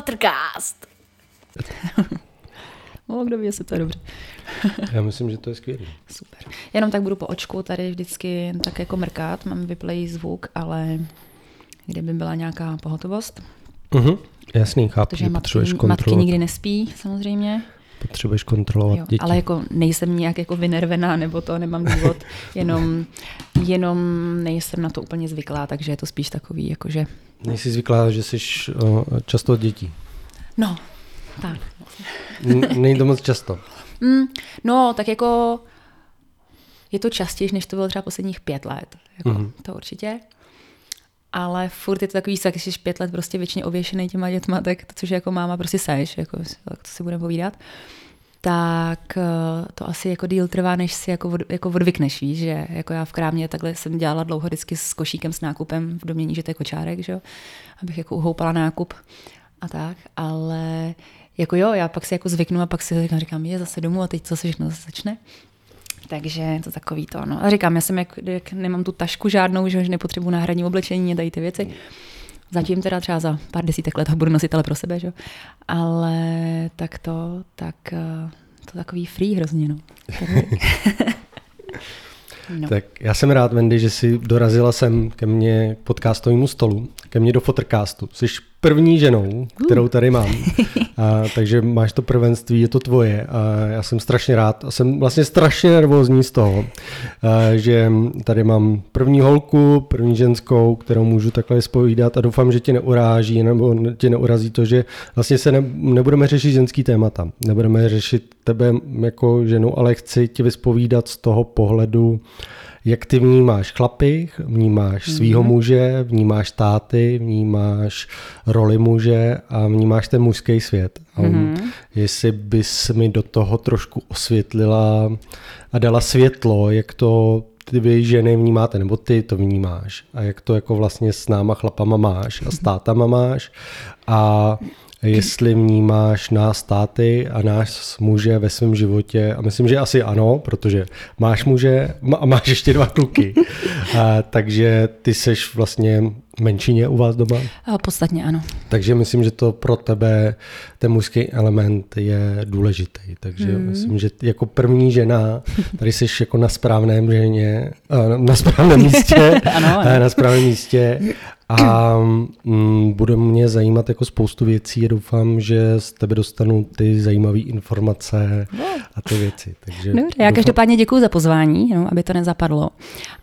Fotrcast. no, kdo ví, jestli to je dobře. Já myslím, že to je skvělé. Super. Jenom tak budu po očku tady vždycky tak jako mrkat, mám vyplej zvuk, ale kdyby byla nějaká pohotovost. Uh-huh. Jasný, chápu, protože matky, matky nikdy nespí samozřejmě. Potřebuješ kontrolovat jo, děti. Ale jako nejsem nějak jako vynervená, nebo to nemám důvod, jenom, jenom nejsem na to úplně zvyklá, takže je to spíš takový, jakože... Nejsi zvyklá, že jsi často od dětí? No, tak. Není to moc často? Mm, no, tak jako je to častěji, než to bylo třeba posledních pět let. Jako, mm-hmm. To určitě. Ale furt je to takový, jak jsi pět let prostě většině ověšený těma dětma, tak to, což jako máma prostě seš, jako, tak to si budeme povídat tak eh, to asi jako díl trvá, než si jako, od, jako odvykneš, víš, že jako já v krámě takhle jsem dělala dlouho vždycky s košíkem s nákupem v domění, že to je kočárek, že jo, abych jako uhoupala nákup a tak, ale jako jo, já pak si jako zvyknu a pak si říkám, je zase domů a teď co se všechno zase začne. Takže to takový to. No. A říkám, já jsem jak, jak nemám tu tašku žádnou, že nepotřebuji náhradní oblečení a tady ty věci. Zatím teda třeba za pár desítek let ho budu nosit ale pro sebe, že? ale tak to, tak eh, to takový free hrozně. No. no. Tak já jsem rád, Wendy, že jsi dorazila sem ke mně k podcastovému stolu, ke mně do Fotrcastu. Jsi první ženou, kterou tady mám. A, takže máš to prvenství, je to tvoje. A já jsem strašně rád a jsem vlastně strašně nervózní z toho, a, že tady mám první holku, první ženskou, kterou můžu takhle spovídat a doufám, že tě neuráží nebo tě neurazí to, že vlastně se ne, nebudeme řešit ženský témata. Nebudeme řešit tebe jako ženu, ale chci tě vyspovídat z toho pohledu, jak ty vnímáš chlapy, vnímáš mm-hmm. svýho muže, vnímáš táty, vnímáš roli muže a vnímáš ten mužský svět. Mm-hmm. jestli bys mi do toho trošku osvětlila a dala světlo, jak to ty vy ženy vnímáte, nebo ty to vnímáš a jak to jako vlastně s náma chlapama máš a s tátama máš a jestli vnímáš nás státy a náš muže ve svém životě. A myslím, že asi ano, protože máš muže a máš ještě dva kluky. a, takže ty seš vlastně menšině u vás doma? A podstatně ano. Takže myslím, že to pro tebe ten mužský element je důležitý. Takže hmm. myslím, že jako první žena, tady jsi jako na správném ženě, na správném místě, ano, ano. na správném místě a mm, bude mě zajímat jako spoustu věcí a doufám, že z tebe dostanu ty zajímavé informace a ty věci. Takže Dobře, já každopádně děkuji za pozvání, no, aby to nezapadlo.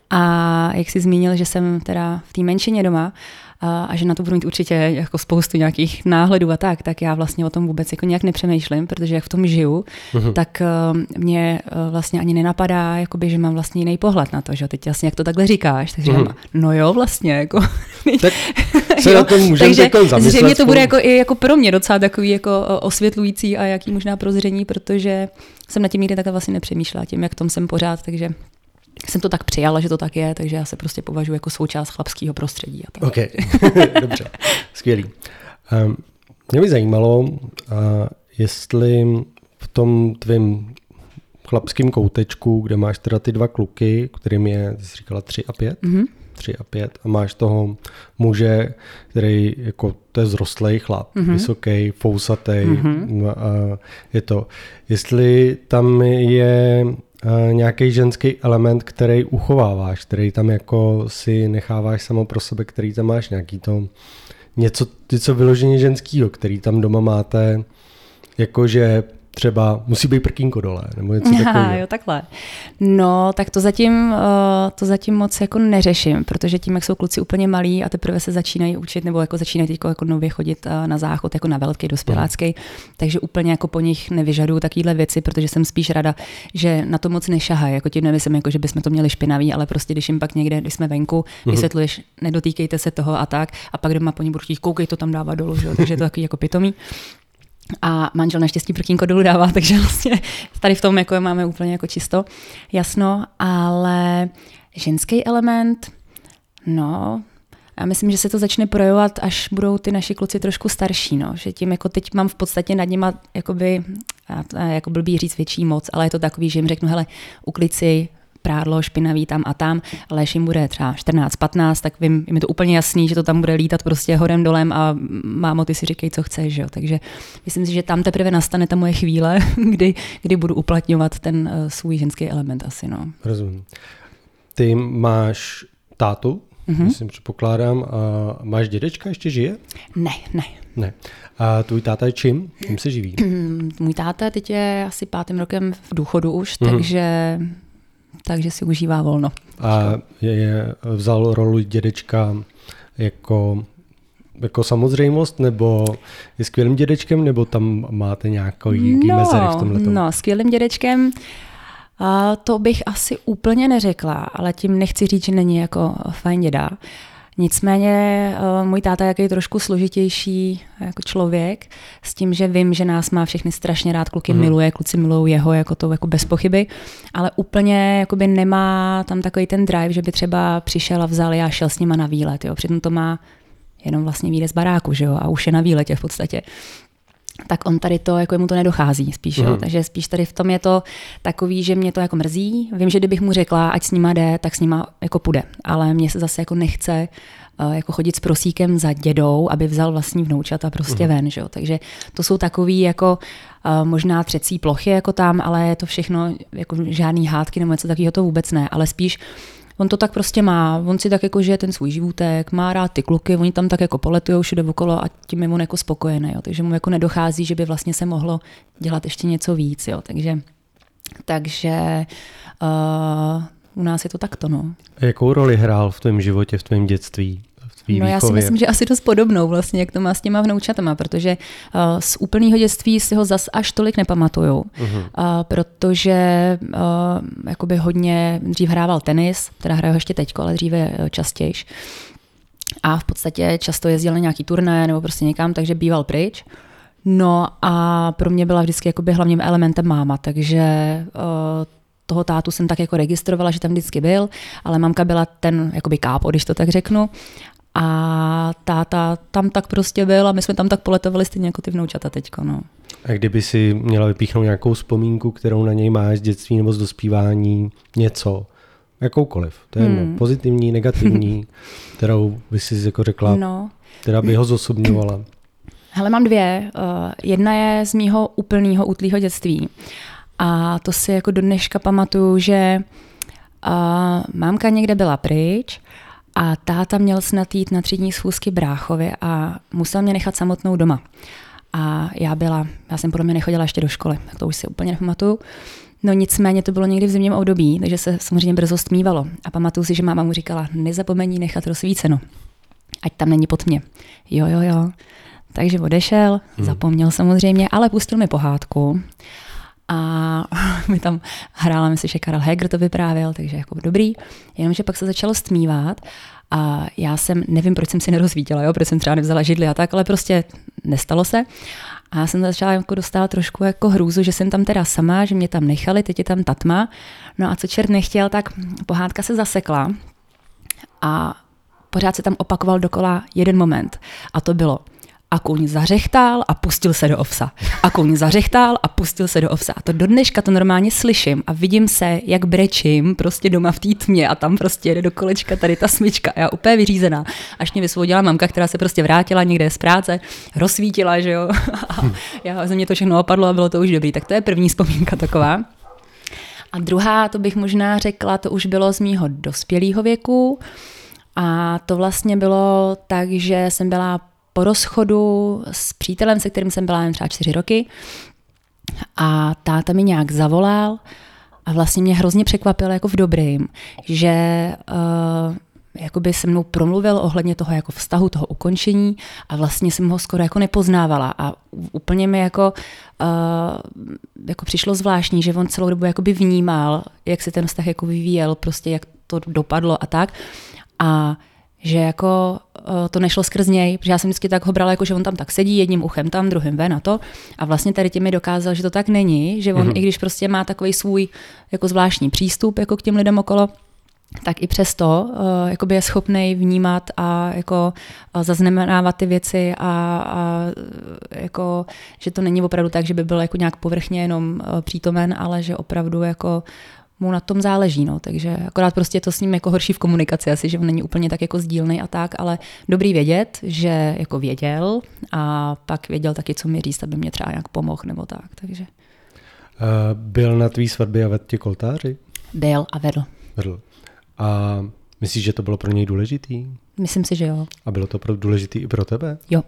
A jak jsi zmínil, že jsem teda v té menšině doma, a, a že na to budu mít určitě jako spoustu nějakých náhledů a tak, tak já vlastně o tom vůbec jako nějak nepřemýšlím, protože jak v tom žiju, uh-huh. tak uh, mě uh, vlastně ani nenapadá, jakoby, že mám vlastně jiný pohled na to, že teď vlastně jak to takhle říkáš, tak říkám, uh-huh. no jo, vlastně, jako. Tak se na tom můžeme Takže zřejmě to bude jako, i jako pro mě docela takový jako osvětlující a jaký možná prozření, protože jsem na tím nikdy takhle vlastně nepřemýšlela, tím, jak tom jsem pořád, takže jsem to tak přijala, že to tak je, takže já se prostě považuji jako součást chlapského prostředí. A tak. OK, dobře, skvělý. Um, mě by zajímalo, uh, jestli v tom tvém chlapském koutečku, kde máš teda ty dva kluky, kterým je, jsi říkala, tři a pět, mm-hmm. tři a pět a máš toho muže, který jako, to je zrostlej chlap, mm-hmm. vysoký, fousatý, mm-hmm. je to, jestli tam je nějaký ženský element, který uchováváš, který tam jako si necháváš samo pro sebe, který tam máš, nějaký to něco, něco vyloženě ženskýho, který tam doma máte, jakože třeba musí být prkínko dole, nebo něco takového. jo, takhle. No, tak to zatím, eh, to zatím moc jako neřeším, protože tím, jak jsou kluci úplně malí a teprve se začínají učit, nebo jako začínají teď jako nově chodit eh, na záchod, jako na velký dospělácký, mm. takže úplně jako po nich nevyžaduju takovéhle věci, protože jsem spíš rada, že na to moc nešahají. Jako tím nemyslím, jako, že bychom to měli špinavý, ale prostě když jim pak někde, když jsme venku, mm. vysvětluješ, nedotýkejte se toho a tak, a pak doma po ní budu chtít, koukej to tam dává dolů, že? takže je to takový jako pitomý. A manžel naštěstí prkínko dolů dává, takže vlastně tady v tom jako máme úplně jako čisto, jasno, ale ženský element, no, já myslím, že se to začne projevovat, až budou ty naši kluci trošku starší, no. že tím jako teď mám v podstatě nad nima jakoby, jako blbý říct větší moc, ale je to takový, že jim řeknu, hele, uklid si, prádlo špinavý tam a tam, ale jim bude třeba 14, 15, tak vím, je mi to úplně jasný, že to tam bude lítat prostě horem dolem a mámo, ty si říkej, co chceš, jo. Takže myslím si, že tam teprve nastane ta moje chvíle, kdy, kdy budu uplatňovat ten uh, svůj ženský element asi, no. Rozumím. Ty máš tátu, mm-hmm. myslím, předpokládám. A máš dědečka, ještě žije? Ne, ne. Ne. A tvůj táta je čím? Čím se živí? Můj táta teď je asi pátým rokem v důchodu už, mm-hmm. takže takže si užívá volno. A je, je, vzal roli dědečka jako, jako samozřejmost, nebo je skvělým dědečkem, nebo tam máte nějaký no, mezery v tomhle? No, skvělým dědečkem a to bych asi úplně neřekla, ale tím nechci říct, že není jako fajn děda. Nicméně eh, můj táta je jaký trošku složitější jako člověk, s tím, že vím, že nás má všechny strašně rád, kluky mm. miluje, kluci milují jeho, jako to jako bez pochyby, ale úplně jakoby nemá tam takový ten drive, že by třeba přišel a vzal a šel s nima na výlet, jo. Přitom to má jenom vlastně výjde z baráku, že jo, a už je na výletě v podstatě tak on tady to, jako mu to nedochází spíš, mm. jo. Mhm. takže spíš tady v tom je to takový, že mě to jako mrzí. Vím, že kdybych mu řekla, ať s nima jde, tak s nima jako půjde, ale mně se zase jako nechce uh, jako chodit s prosíkem za dědou, aby vzal vlastní vnoučata prostě mm. ven, že jo. takže to jsou takový jako uh, možná třecí plochy jako tam, ale je to všechno jako žádný hádky nebo něco takového to vůbec ne, ale spíš on to tak prostě má, on si tak jako žije ten svůj životek, má rád ty kluky, oni tam tak jako poletujou všude okolo a tím je on jako spokojený, jo. takže mu jako nedochází, že by vlastně se mohlo dělat ještě něco víc, jo. takže takže uh, u nás je to takto. No. A jakou roli hrál v tvém životě, v tvém dětství? No já si myslím, že asi dost podobnou vlastně, jak to má s těma vnoučatama, protože uh, z úplného dětství si ho zas až tolik nepamatuju, uh-huh. uh, protože uh, jakoby hodně dřív hrával tenis, teda hraju ještě teďko, ale dříve častěji. A v podstatě často jezdil na nějaký turné nebo prostě někam, takže býval pryč. No a pro mě byla vždycky jakoby hlavním elementem máma, takže uh, toho tátu jsem tak jako registrovala, že tam vždycky byl, ale mamka byla ten jakoby kápo, když to tak řeknu. A táta tam tak prostě byl a my jsme tam tak poletovali stejně jako ty vnoučata teďko. No. A kdyby si měla vypíchnout nějakou vzpomínku, kterou na něj máš z dětství nebo z dospívání, něco, jakoukoliv, to je hmm. pozitivní, negativní, kterou by si jako řekla, no. která by ho zosobňovala. Hele, mám dvě. Uh, jedna je z mýho úplného útlýho dětství. A to si jako do dneška pamatuju, že uh, mámka někde byla pryč a táta měl snad jít na třídní schůzky bráchově a musel mě nechat samotnou doma. A já byla, já jsem podle mě nechodila ještě do školy, tak to už si úplně nepamatuju. No nicméně to bylo někdy v zimním období, takže se samozřejmě brzo stmívalo. A pamatuju si, že máma mu říkala, nezapomeň nechat rozsvíceno, ať tam není pod mě. Jo, jo, jo. Takže odešel, hmm. zapomněl samozřejmě, ale pustil mi pohádku. A mi tam hrála, myslím, že Karel Heger to vyprávěl, takže jako dobrý. Jenomže pak se začalo stmívat a já jsem, nevím, proč jsem si nerozvíděla, jo, proč jsem třeba nevzala židli a tak, ale prostě nestalo se. A já jsem začala jako dostávat trošku jako hrůzu, že jsem tam teda sama, že mě tam nechali, teď je tam tatma. No a co čert nechtěl, tak pohádka se zasekla a pořád se tam opakoval dokola jeden moment. A to bylo – a kůň zařechtal a pustil se do ovsa. A kůň zařechtal a pustil se do ovsa. A to do dneška to normálně slyším a vidím se, jak brečím prostě doma v té tmě a tam prostě jede do kolečka tady ta smyčka a já úplně vyřízená. Až mě vysvodila mamka, která se prostě vrátila někde z práce, rozsvítila, že jo. A já ze mě to všechno opadlo a bylo to už dobrý. Tak to je první vzpomínka taková. A druhá, to bych možná řekla, to už bylo z mýho dospělého věku. A to vlastně bylo tak, že jsem byla po rozchodu s přítelem, se kterým jsem byla jen třeba čtyři roky a táta mi nějak zavolal a vlastně mě hrozně překvapil jako v dobrým, že uh, jakoby se mnou promluvil ohledně toho jako vztahu, toho ukončení a vlastně jsem ho skoro jako nepoznávala a úplně mi jako, uh, jako přišlo zvláštní, že on celou dobu jakoby vnímal, jak se ten vztah jako vyvíjel, prostě jak to dopadlo a tak. A že jako uh, to nešlo skrz něj, protože já jsem vždycky tak ho brala, jako že on tam tak sedí, jedním uchem tam, druhým ven a to. A vlastně tady tím mi dokázal, že to tak není, že on, mm-hmm. i když prostě má takový svůj jako zvláštní přístup jako k těm lidem okolo, tak i přesto uh, jakoby je schopný vnímat a jako uh, zaznamenávat ty věci a, a jako, že to není opravdu tak, že by byl jako nějak povrchně jenom uh, přítomen, ale že opravdu jako mu na tom záleží, no, takže akorát prostě to s ním jako horší v komunikaci asi, že on není úplně tak jako sdílný a tak, ale dobrý vědět, že jako věděl a pak věděl taky, co mi říct, aby mě třeba nějak pomohl nebo tak, takže. Uh, byl na tvý svatbě a vedl ti koltáři? Byl a vedl. Vedl. A myslíš, že to bylo pro něj důležitý? Myslím si, že jo. A bylo to pro důležitý i pro tebe? Jo.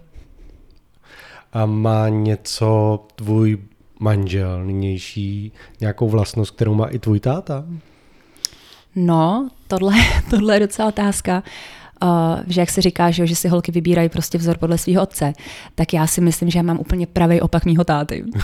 A má něco tvůj manžel nynější, nějakou vlastnost, kterou má i tvůj táta? No, tohle, tohle je docela otázka. Uh, že jak se říká, že, že si holky vybírají prostě vzor podle svého otce, tak já si myslím, že já mám úplně pravý opak mýho táty.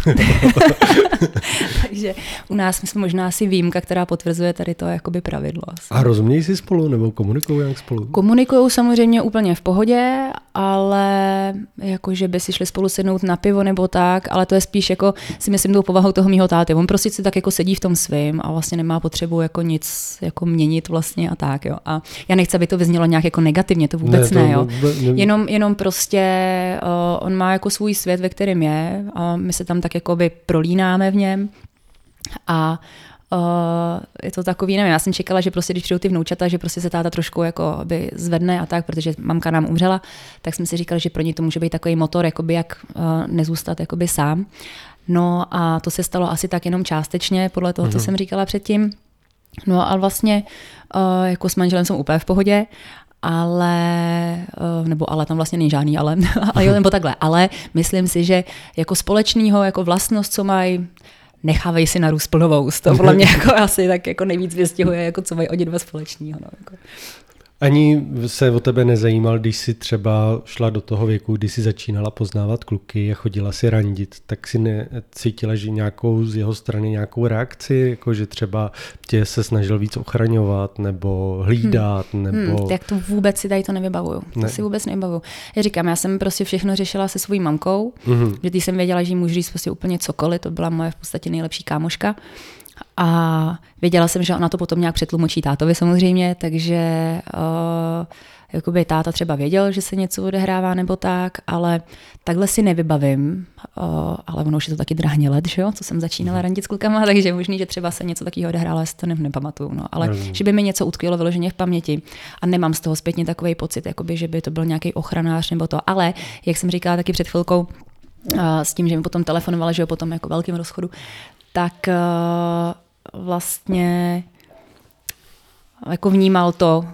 Takže u nás jsme možná asi výjimka, která potvrzuje tady to jakoby pravidlo. Asi. A rozumějí si spolu nebo komunikují jak spolu? Komunikují samozřejmě úplně v pohodě, ale jako, že by si šli spolu sednout na pivo nebo tak, ale to je spíš jako si myslím tou povahou toho mýho táty. On prostě si tak jako sedí v tom svým a vlastně nemá potřebu jako nic jako měnit vlastně a tak. Jo. A já nechci, aby to vyznělo nějak jako negativně, to vůbec ne. ne, jo. ne. Jenom, jenom prostě uh, on má jako svůj svět, ve kterém je a my se tam tak jako by prolínáme v něm a Uh, je to takový, nevím, já jsem čekala, že prostě když přijdou ty vnoučata, že prostě se táta trošku jako by zvedne a tak, protože mamka nám umřela, tak jsme si říkali, že pro ně to může být takový motor, jakoby jak uh, nezůstat jakoby sám. No a to se stalo asi tak jenom částečně, podle toho, co mhm. jsem říkala předtím. No a vlastně uh, jako s manželem jsem úplně v pohodě ale, eh, nebo ale tam vlastně není žádný ale, ale jo, nebo takhle, ale myslím si, že jako společného, jako vlastnost, co mají, nechávají si narůst plnovou. To podle mě jako asi tak jako nejvíc vystihuje, jako co mají oni dva společného. No, jako. Ani se o tebe nezajímal, když jsi třeba šla do toho věku, kdy jsi začínala poznávat kluky a chodila si randit, tak si necítila, že nějakou z jeho strany nějakou reakci, jako že třeba tě se snažil víc ochraňovat nebo hlídat, hmm. nebo... Hmm, tak to vůbec si tady to nevybavuju. Ne. To si vůbec nevybavuju. Já říkám, já jsem prostě všechno řešila se svojí mamkou, hmm. že ty jsem věděla, že jí můžu říct prostě úplně cokoliv, to byla moje v podstatě nejlepší kámoška. A věděla jsem, že ona to potom nějak přetlumočí tátovi samozřejmě, takže uh, jakoby táta třeba věděl, že se něco odehrává nebo tak, ale takhle si nevybavím, uh, ale ono už je to taky drahně let, že jo, co jsem začínala randit s klukama, takže možný, že třeba se něco takového odehrálo, já si to ne, nepamatuju, no, ale mm. že by mi něco utkvělo vyloženě v paměti a nemám z toho zpětně takový pocit, jakoby, že by to byl nějaký ochranář nebo to, ale jak jsem říkala taky před chvilkou, uh, s tím, že mi potom telefonovala, že jo, potom jako velkým rozchodu, tak uh, vlastně jako vnímal to,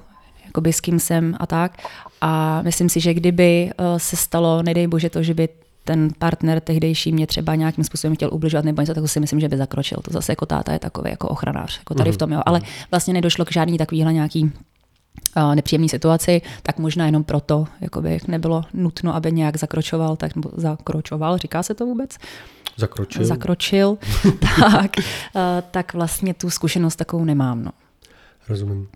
jakoby s kým jsem a tak. A myslím si, že kdyby eh, se stalo, nedej bože to, že by ten partner tehdejší mě třeba nějakým způsobem chtěl ubližovat nebo něco, tak si myslím, že by zakročil. To zase jako táta je takový jako ochranář, jako tady v tom, jo. Ale vlastně nedošlo k žádný takovýhle nějaký uh, nepříjemný situaci, tak možná jenom proto, jakoby nebylo nutno, aby nějak zakročoval, tak nebo zakročoval, říká se to vůbec? Zakročil. Zakročil, tak, uh, tak vlastně tu zkušenost takovou nemám. No. Rozumím.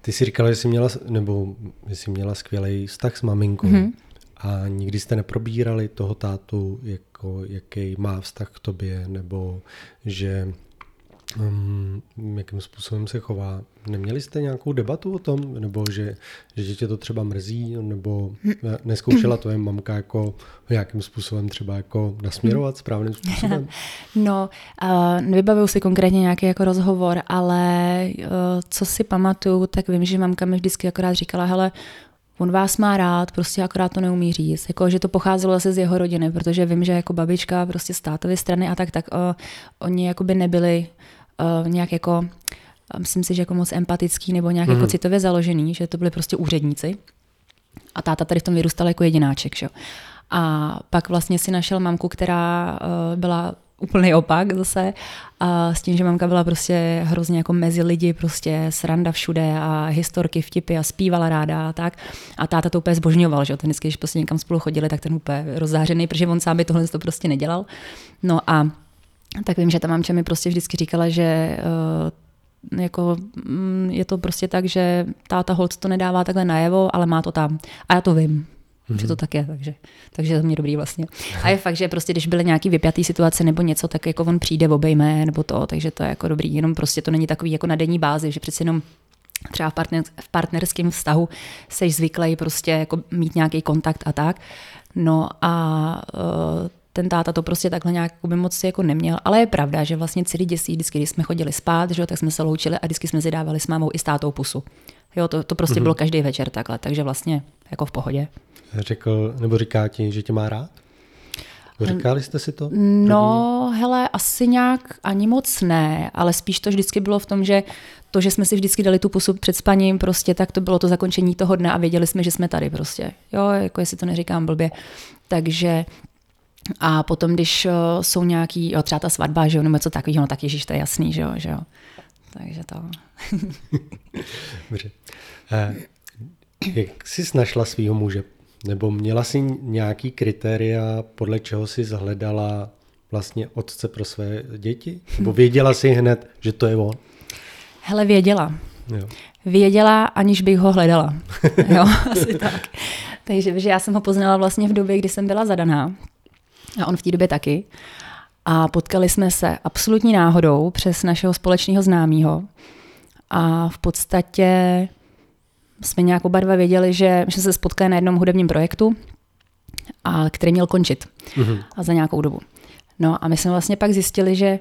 Ty jsi říkala, že jsi měla, nebo že jsi měla skvělý vztah s maminkou mm-hmm. a nikdy jste neprobírali toho tátu, jako, jaký má vztah k tobě, nebo že um, jakým způsobem se chová. Neměli jste nějakou debatu o tom, nebo že, že tě to třeba mrzí, nebo neskoušela to je mamka jako nějakým způsobem třeba jako nasměrovat správným způsobem? No, uh, nevybavuju si konkrétně nějaký jako rozhovor, ale uh, co si pamatuju, tak vím, že mamka mi vždycky akorát říkala, hele, on vás má rád, prostě akorát to neumí říct. Jako, že to pocházelo zase z jeho rodiny, protože vím, že jako babička prostě z strany a tak, tak uh, oni jakoby nebyli uh, nějak jako, myslím si, že jako moc empatický nebo nějak mm. jako mhm. citově založený, že to byli prostě úředníci. A táta tady v tom vyrůstal jako jedináček. Že? A pak vlastně si našel mamku, která uh, byla úplný opak zase. A s tím, že mamka byla prostě hrozně jako mezi lidi, prostě sranda všude a historky, vtipy a zpívala ráda a tak. A táta to úplně zbožňoval, že ten vždycky, když prostě někam spolu chodili, tak ten úplně rozzářený, protože on sám by tohle to prostě nedělal. No a tak vím, že ta mamča mi prostě vždycky říkala, že uh, jako mm, je to prostě tak, že táta holc to nedává takhle najevo, ale má to tam. A já to vím. Mm-hmm. Že to tak je, takže, takže to mě dobrý vlastně. A je fakt, že prostě, když byly nějaký vypjatý situace nebo něco, tak jako on přijde, obejme nebo to, takže to je jako dobrý. Jenom prostě to není takový jako na denní bázi, že přeci jenom třeba v, partner, v partnerském vztahu seš zvyklý prostě jako mít nějaký kontakt a tak. No a uh, ten táta to prostě takhle nějak by moc jako neměl. Ale je pravda, že vlastně celý děsí, vždycky, když jsme chodili spát, že jo, tak jsme se loučili a vždycky jsme si dávali s mámou i s tátou pusu. Jo, to, to prostě mm-hmm. bylo každý večer takhle, takže vlastně jako v pohodě. Řekl, nebo říká ti, že tě má rád? Říkali jste si to? No, První? hele, asi nějak ani moc ne, ale spíš to vždycky bylo v tom, že to, že jsme si vždycky dali tu pusu před spaním, prostě tak to bylo to zakončení toho dne a věděli jsme, že jsme tady prostě. Jo, jako jestli to neříkám blbě. Takže a potom, když uh, jsou nějaký, jo, třeba ta svatba, že jo, nebo něco takového, no tak ježíš, to je jasný, že jo, že jo. Takže to. Dobře. Uh, jak jsi našla svého muže? Nebo měla jsi nějaký kritéria, podle čeho jsi zhledala vlastně otce pro své děti? Nebo věděla jsi hned, že to je on? Hele, věděla. Jo. Věděla, aniž bych ho hledala. jo, asi tak. Takže že já jsem ho poznala vlastně v době, kdy jsem byla zadaná. A on v té době taky. A potkali jsme se absolutní náhodou přes našeho společného známého. A v podstatě jsme nějak oba dva věděli, že jsme se spotkali na jednom hudebním projektu, a který měl končit. Mm-hmm. A za nějakou dobu. No a my jsme vlastně pak zjistili, že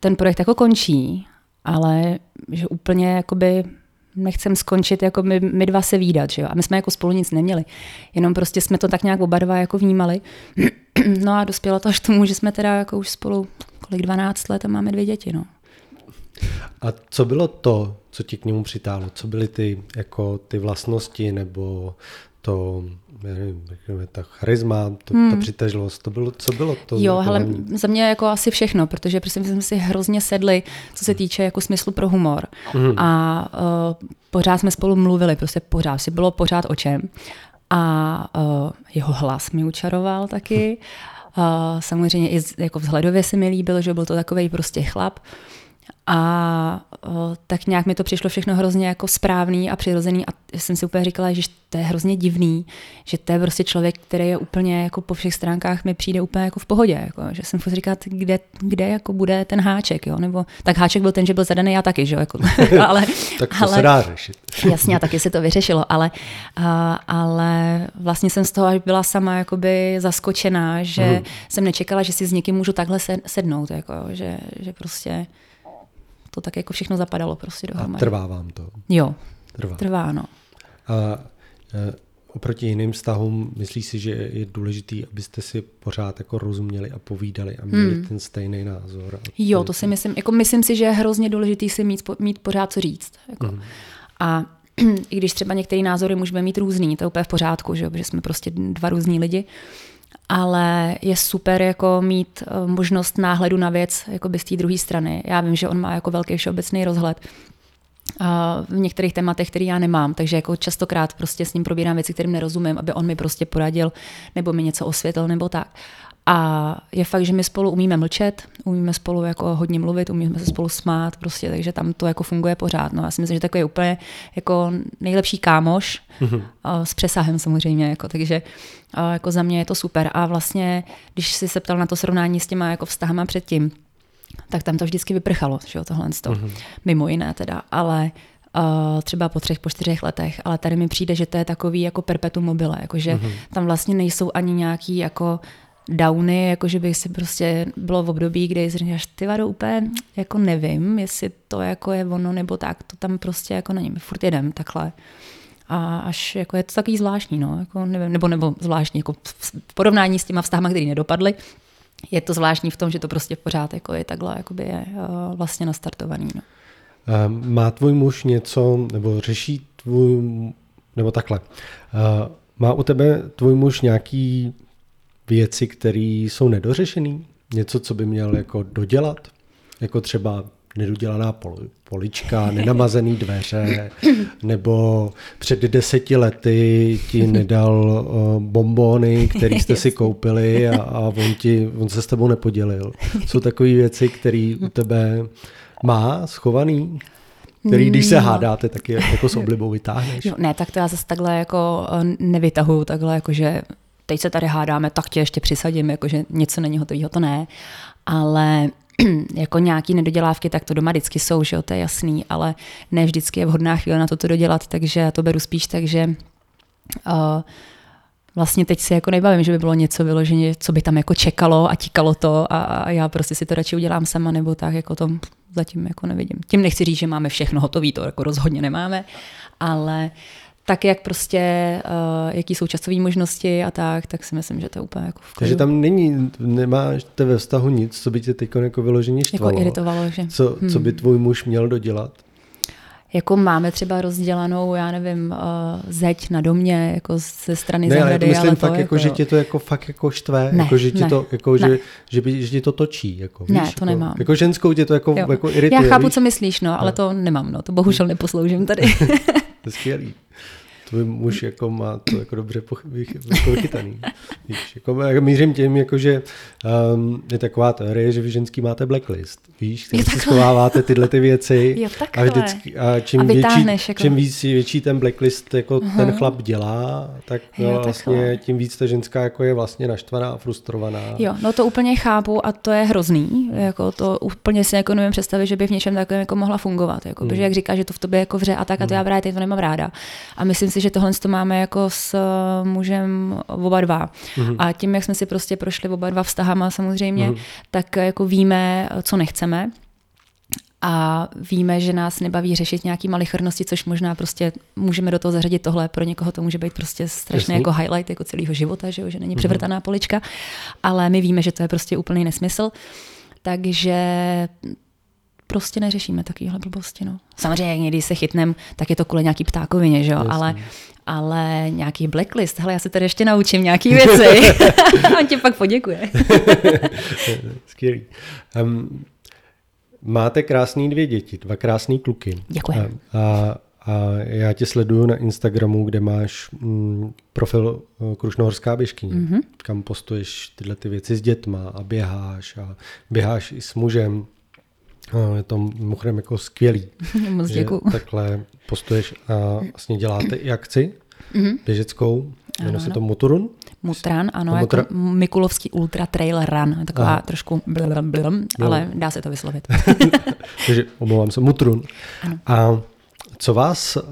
ten projekt jako končí, ale že úplně jakoby nechcem skončit, jako my, my dva se výdat, že jo? A my jsme jako spolu nic neměli. Jenom prostě jsme to tak nějak oba dva jako vnímali. No a dospělo to až k tomu, že jsme teda jako už spolu kolik 12 let a máme dvě děti, no. A co bylo to, co ti k němu přitáhlo? Co byly ty, jako ty vlastnosti nebo to, nevím, ta charisma, to, hmm. ta přitažlost, to bylo, co bylo to? Jo, hele, za mě jako asi všechno, protože prostě jsme si hrozně sedli, co se týče jako smyslu pro humor. Hmm. A uh, pořád jsme spolu mluvili, prostě pořád, si bylo pořád o čem. A uh, jeho hlas mi učaroval taky. Uh, samozřejmě i z, jako vzhledově se mi líbil, že byl to takový prostě chlap. A o, tak nějak mi to přišlo všechno hrozně jako správný a přirozený a jsem si úplně říkala, že to je hrozně divný, že to je prostě člověk, který je úplně jako po všech stránkách mi přijde úplně jako v pohodě, jako, že jsem furt říkat, kde, kde jako bude ten háček, jo, nebo tak háček byl ten, že byl zadaný já taky, že jo, jako, ale, tak to ale, se dá řešit. jasně, a taky se to vyřešilo, ale, a, ale vlastně jsem z toho až byla sama jakoby zaskočená, že hmm. jsem nečekala, že si s někým můžu takhle sednout, jako, že, že prostě to tak jako všechno zapadalo prostě dohromady. A trvá vám to? Jo, trvá, trvá no. A e, oproti jiným vztahům, myslíš si, že je důležitý, abyste si pořád jako rozuměli a povídali a měli hmm. ten stejný názor? Jo, to si myslím, jako myslím si, že je hrozně důležitý si mít, mít pořád co říct. Jako. Hmm. A i když třeba některé názory můžeme mít různý, to je úplně v pořádku, že, že jsme prostě dva různí lidi, ale je super jako mít eh, možnost náhledu na věc jako z té druhé strany. Já vím, že on má jako velký všeobecný rozhled v některých tématech, který já nemám, takže jako častokrát prostě s ním probírám věci, kterým nerozumím, aby on mi prostě poradil nebo mi něco osvětlil nebo tak. A je fakt, že my spolu umíme mlčet, umíme spolu jako hodně mluvit, umíme se spolu smát, prostě, takže tam to jako funguje pořád. No, já si myslím, že takový je úplně jako nejlepší kámoš, mm-hmm. s přesahem samozřejmě, jako, takže jako za mě je to super. A vlastně, když jsi se ptal na to srovnání s těma jako vztahama předtím, tak tam to vždycky vyprchalo, že jo, tohle mm-hmm. mimo jiné teda, ale Uh, třeba po třech, po čtyřech letech, ale tady mi přijde, že to je takový jako perpetuum mobile, jakože mm-hmm. tam vlastně nejsou ani nějaký jako downy, jakože bych si prostě bylo v období, kdy si říkáš, ty vado úplně jako nevím, jestli to jako je ono nebo tak, to tam prostě jako není, furt jedem takhle. A až jako je to takový zvláštní, no, jako nevím, nebo, nebo zvláštní, jako v porovnání s těma vztahama, které nedopadly, je to zvláštní v tom, že to prostě pořád jako je takhle jakoby je uh, vlastně nastartovaný. No. Má tvůj muž něco, nebo řeší tvůj, nebo takhle, uh, má u tebe tvůj muž nějaký věci, které jsou nedořešené? Něco, co by měl jako dodělat? Jako třeba nedodělaná polička, nenamazený dveře, nebo před deseti lety ti nedal uh, bombóny, které jste si koupili a, a on, ti, on se s tebou nepodělil. Jsou takové věci, které u tebe má schovaný? který když se no. hádáte, tak je jako s oblibou vytáhneš. Jo, ne, tak to já zase takhle jako eh, nevytahuju, takhle jako, že teď se tady hádáme, tak tě ještě přisadím, jakože něco není hotového, to ne. Ale jako nějaký nedodělávky, tak to doma vždycky jsou, že jo, to je jasný, ale ne vždycky je vhodná chvíle na to to dodělat, takže to beru spíš tak, že uh, vlastně teď si jako nebavím, že by bylo něco vyloženě, co by tam jako čekalo a tíkalo to a, a já prostě si to radši udělám sama nebo tak, jako to zatím jako nevidím. Tím nechci říct, že máme všechno hotové, to jako rozhodně nemáme, ale tak, jak prostě, uh, jaký jsou časové možnosti a tak, tak si myslím, že to je úplně jako v Takže tam není, nemáš ve vztahu nic, co by tě teď jako vyloženě štvalo. Jako iritovalo, že? Co, hmm. co by tvůj muž měl dodělat? jako máme třeba rozdělanou, já nevím, uh, zeď na domě, jako ze strany ne, zahrady. Ale myslím ale fakt, to, jako, jako, že tě to jako fakt jako štve, ne, jako, že, ti ne, to, jako, ne. že, že, by, že ti to točí. Jako, ne, víš, to jako, nemám. Jako ženskou tě to jako, jo. jako irituje. Já chápu, víš? co myslíš, no, ale no. to nemám, no, to bohužel neposloužím tady. to je skvělý. Tvůj muž jako má to jako dobře pochy- vychytaný. Víš, jako, mířím tím, jako, že um, je taková teorie, že vy ženský máte blacklist, víš, který si schováváte tyhle ty věci jo, a, vždycky, a čím, a větší, jako... čím víc, větší ten blacklist jako uh-huh. ten chlap dělá, tak jo, no, vlastně takhle. tím víc ta ženská jako je vlastně naštvaná a frustrovaná. Jo, no to úplně chápu a to je hrozný, jako to úplně si jako nevím představit, že by v něčem takovém jako mohla fungovat, jako, mm. protože jak říká, že to v tobě jako vře a tak a to mm. já právě to nemám ráda. A myslím si, že tohle to máme jako s mužem oba dva. Mm. A tím, jak jsme si prostě prošli oba dva vztahama samozřejmě, mm. tak jako víme, co nechceme. A víme, že nás nebaví řešit nějaký malichernosti, což možná prostě můžeme do toho zařadit tohle. Pro někoho to může být prostě strašný jako highlight jako celého života, že, jo? že není převrtaná polička. Ale my víme, že to je prostě úplný nesmysl. Takže prostě neřešíme takovéhle blbosti. No. Samozřejmě, někdy se chytnem, tak je to kvůli nějaký ptákovině, že jo? ale ale nějaký blacklist, hele, já se tady ještě naučím nějaký věci. On ti pak poděkuje. Skvělý. Um, máte krásný dvě děti, dva krásný kluky. Děkuji. A, a, a já tě sleduju na Instagramu, kde máš mm, profil uh, Krušnohorská běžkyně, mm-hmm. kam postuješ tyhle ty věci s dětma a běháš a běháš i s mužem. A je to mimochodem jako skvělý. Moc děkuju. Takhle postuješ a vlastně děláte i akci mm-hmm. běžeckou, jmenuje se to Muturun. Mutran, ano, jako mutra... Mikulovský Ultra Trail Run, taková Aha. trošku blum, ale dá se to vyslovit. Takže omlouvám se, Mutrun. Ano. A co vás uh,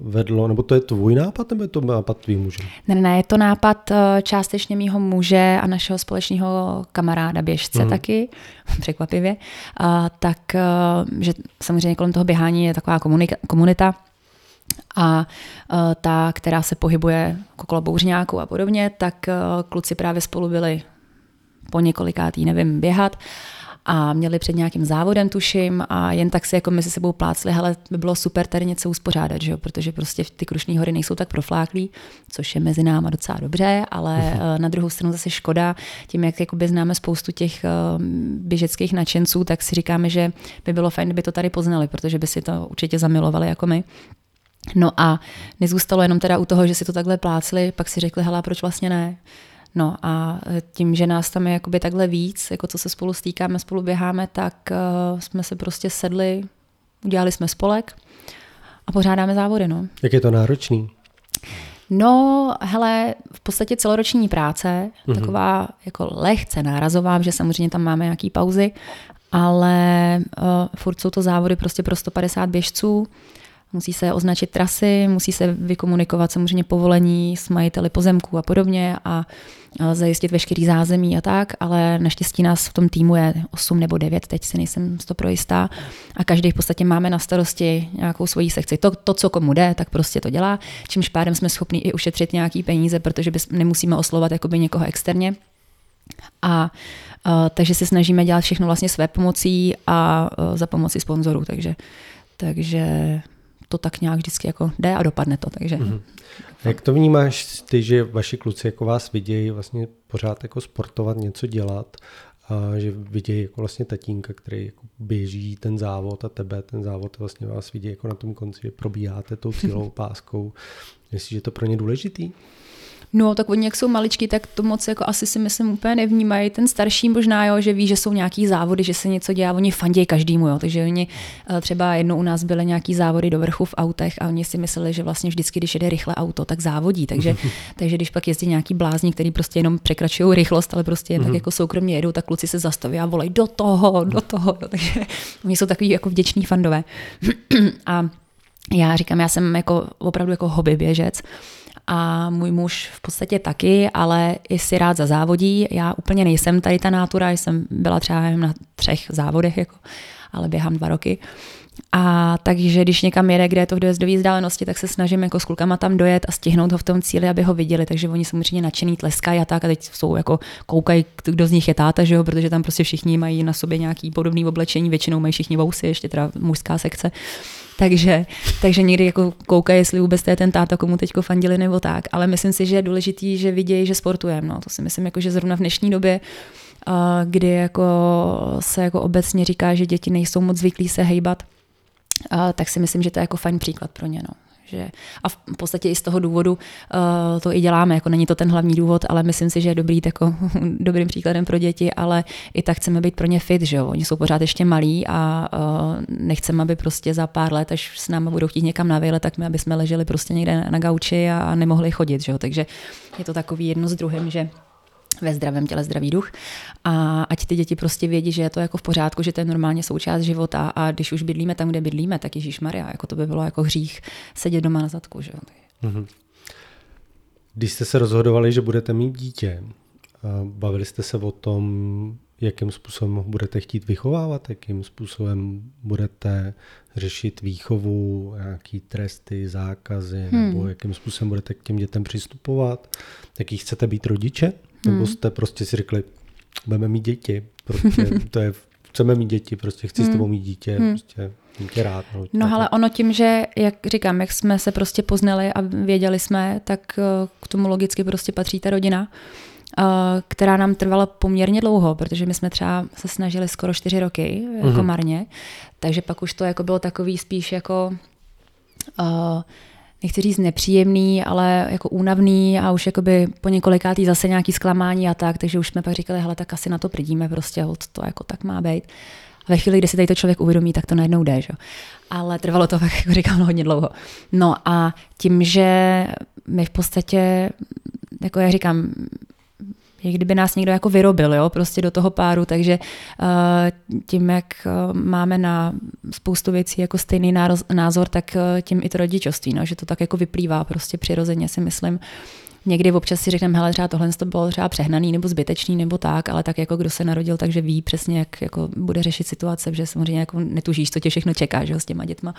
vedlo, nebo to je tvůj nápad, nebo je to nápad tvý muže? Ne, ne, je to nápad uh, částečně mýho muže a našeho společného kamaráda běžce mm. taky, překvapivě. Uh, tak, uh, že samozřejmě kolem toho běhání je taková komunika- komunita, a uh, ta, která se pohybuje okolo bouřňáků a podobně, tak uh, kluci právě spolu byli po několikátý, nevím, běhat a měli před nějakým závodem, tuším, a jen tak si jako mezi sebou plácli, hele, by bylo super tady něco uspořádat, že jo? protože prostě ty Krušní hory nejsou tak profláklí, což je mezi náma docela dobře, ale uh-huh. na druhou stranu zase škoda, tím, jak jakoby známe spoustu těch uh, běžeckých nadšenců, tak si říkáme, že by bylo fajn, kdyby to tady poznali, protože by si to určitě zamilovali jako my. No a nezůstalo jenom teda u toho, že si to takhle plácli, pak si řekli, hele, proč vlastně ne? No a tím, že nás tam je jakoby takhle víc, jako co se spolu stýkáme, spolu běháme, tak uh, jsme se prostě sedli, udělali jsme spolek a pořádáme závody. No. Jak je to náročný? No, hele, v podstatě celoroční práce, mm-hmm. taková jako lehce nárazová, že samozřejmě tam máme nějaký pauzy, ale uh, furt jsou to závody prostě pro 150 běžců, musí se označit trasy, musí se vykomunikovat samozřejmě povolení s majiteli pozemků a podobně a zajistit veškerý zázemí a tak, ale naštěstí nás v tom týmu je 8 nebo 9, teď si nejsem to pro jistá a každý v podstatě máme na starosti nějakou svoji sekci. To, to, co komu jde, tak prostě to dělá, čímž pádem jsme schopni i ušetřit nějaký peníze, protože bys, nemusíme oslovat jakoby někoho externě. A uh, takže se snažíme dělat všechno vlastně své pomocí a za pomoci sponzorů, takže, takže to tak nějak vždycky jako jde a dopadne to. Takže. Mm-hmm. Jak to vnímáš ty, že vaši kluci jako vás vidějí vlastně pořád jako sportovat, něco dělat, a že vidějí jako vlastně tatínka, který jako běží ten závod a tebe ten závod vlastně vás vidí jako na tom konci, že probíháte tou cílovou páskou. Myslíš, že je to pro ně důležitý? No, tak oni jak jsou maličký, tak to moc jako asi si myslím úplně nevnímají. Ten starší možná, jo, že ví, že jsou nějaký závody, že se něco dělá, oni fandějí každému, jo. Takže oni eh, třeba jednou u nás byly nějaký závody do vrchu v autech a oni si mysleli, že vlastně vždycky, když jede rychle auto, tak závodí. Takže, takže když pak jezdí nějaký blázni, který prostě jenom překračují rychlost, ale prostě tak mhm. jako soukromně jedou, tak kluci se zastaví a volají do toho, do toho. Jo. Takže oni jsou takový jako vděční fandové. a já říkám, já jsem jako opravdu jako hobby běžec a můj muž v podstatě taky, ale i si rád za závodí. Já úplně nejsem tady ta nátura, jsem byla třeba na třech závodech, jako, ale běhám dva roky. A takže když někam jede, kde je to v dojezdové vzdálenosti, tak se snažím jako s klukama tam dojet a stihnout ho v tom cíli, aby ho viděli. Takže oni samozřejmě nadšený tleskají a tak a teď jsou jako koukají, kdo z nich je táta, že jo? protože tam prostě všichni mají na sobě nějaký podobný oblečení, většinou mají všichni vousy, ještě teda mužská sekce. Takže, takže někdy jako koukají, jestli vůbec to je ten táta, komu teď fandili nebo tak. Ale myslím si, že je důležitý, že vidějí, že sportujeme. No. To si myslím, jako, že zrovna v dnešní době kdy jako se jako obecně říká, že děti nejsou moc zvyklí se hejbat, tak si myslím, že to je jako fajn příklad pro ně. No. Že, a v podstatě i z toho důvodu uh, to i děláme, jako není to ten hlavní důvod, ale myslím si, že je dobrý jako, dobrým příkladem pro děti, ale i tak chceme být pro ně fit, že jo? oni jsou pořád ještě malí a uh, nechceme, aby prostě za pár let, až s námi budou chtít někam na výlet, tak my, aby jsme leželi prostě někde na, na gauči a, a nemohli chodit, že jo? takže je to takový jedno s druhým, že ve zdravém těle zdravý duch a ať ty děti prostě vědí, že je to jako v pořádku, že to je normálně součást života a když už bydlíme tam, kde bydlíme, tak Ježíš Maria, jako to by bylo jako hřích sedět doma na zadku. Že? Mm-hmm. Když jste se rozhodovali, že budete mít dítě, bavili jste se o tom, jakým způsobem ho budete chtít vychovávat, jakým způsobem budete řešit výchovu, nějaký tresty, zákazy, hmm. nebo jakým způsobem budete k těm dětem přistupovat, jaký chcete být rodiče? Nebo hmm. jste prostě si řekli, budeme mít děti, prostě to je, chceme mít děti, prostě chci hmm. s tebou mít dítě, hmm. prostě tě rád. No, no ale ono tím, že, jak říkám, jak jsme se prostě poznali a věděli jsme, tak eh, k tomu logicky prostě patří ta rodina, eh, která nám trvala poměrně dlouho, protože my jsme třeba se snažili skoro čtyři roky, jako mm-hmm. marně, takže pak už to jako bylo takový spíš jako uh, nechci říct nepříjemný, ale jako únavný a už jakoby po několikátý zase nějaký zklamání a tak, takže už jsme pak říkali, hele, tak asi na to prdíme prostě, to jako tak má být. A ve chvíli, kdy si tady to člověk uvědomí, tak to najednou jde, že? Ale trvalo to, jak říkám, hodně dlouho. No a tím, že my v podstatě, jako já říkám, jak kdyby nás někdo jako vyrobil, jo, prostě do toho páru, takže uh, tím, jak uh, máme na spoustu věcí jako stejný názor, tak uh, tím i to rodičovství, no, že to tak jako vyplývá prostě přirozeně si myslím. Někdy občas si řekneme, hele, třeba tohle to bylo třeba přehnaný nebo zbytečný nebo tak, ale tak jako kdo se narodil, takže ví přesně, jak jako bude řešit situace, že samozřejmě jako netužíš, co tě všechno čeká, že jo, s těma dětma.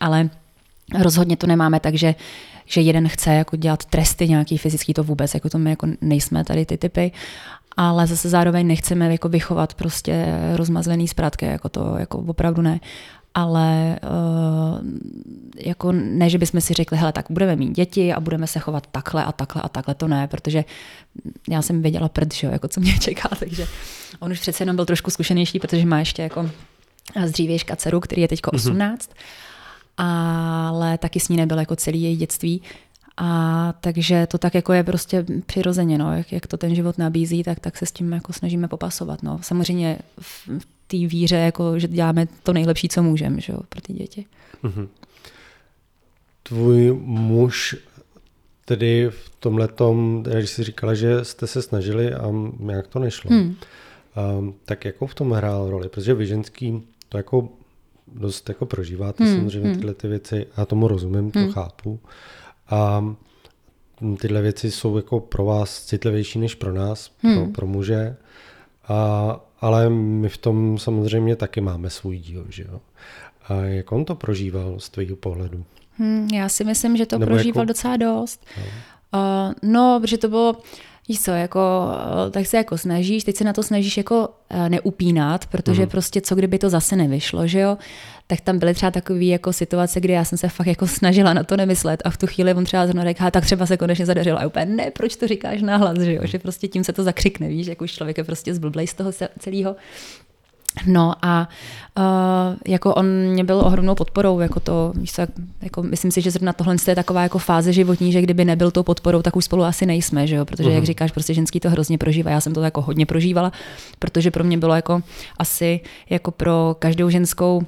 Ale rozhodně to nemáme tak, že že jeden chce jako dělat tresty nějaký fyzický, to vůbec, jako to my jako nejsme tady ty typy, ale zase zároveň nechceme jako vychovat prostě rozmazlený zprátky, jako to jako opravdu ne. Ale uh, jako ne, že bychom si řekli, hele, tak budeme mít děti a budeme se chovat takhle a takhle a takhle, to ne, protože já jsem věděla prd, že jo, jako co mě čeká, takže on už přece jenom byl trošku zkušenější, protože má ještě jako z dřívějška dceru, který je teď 18. Mm-hmm ale taky s ní nebyl jako celý její dětství. A takže to tak jako je prostě přirozeně, no, jak, jak to ten život nabízí, tak, tak se s tím jako snažíme popasovat. No. Samozřejmě v, v té víře, jako, že děláme to nejlepší, co můžeme že jo, pro ty děti. Mm-hmm. Tvůj muž tedy v tomhle tom, když jsi říkala, že jste se snažili a jak to nešlo, hmm. um, tak jako v tom hrál roli? Protože vy ženský to jako dost jako prožíváte hmm, samozřejmě hmm. tyhle ty věci. Já tomu rozumím, to hmm. chápu. A tyhle věci jsou jako pro vás citlivější než pro nás, hmm. pro, pro muže. A, ale my v tom samozřejmě taky máme svůj díl, že jo. A jak on to prožíval z tvého pohledu? Hmm, já si myslím, že to Nebo prožíval jako... docela dost. No. Uh, no, protože to bylo, víš co, jako, eh, tak se jako snažíš, teď se na to snažíš jako eh, neupínat, protože mm. prostě co kdyby to zase nevyšlo, že jo, tak tam byly třeba takové jako situace, kdy já jsem se fakt jako snažila na to nemyslet a v tu chvíli on třeba zrovna řekl, tak třeba se konečně zadařilo a úplně ne, proč to říkáš nahlas, že jo, že prostě tím se to zakřikne, víš, jak už člověk je prostě zblblej z toho celého. No a uh, jako on mě byl ohromnou podporou, jako to, víš co, jako myslím si, že zrovna tohle je taková jako fáze životní, že kdyby nebyl tou podporou, tak už spolu asi nejsme, že jo? protože uh-huh. jak mhm. říkáš, prostě ženský to hrozně prožívá, já jsem to jako hodně prožívala, protože pro mě bylo jako asi jako pro každou ženskou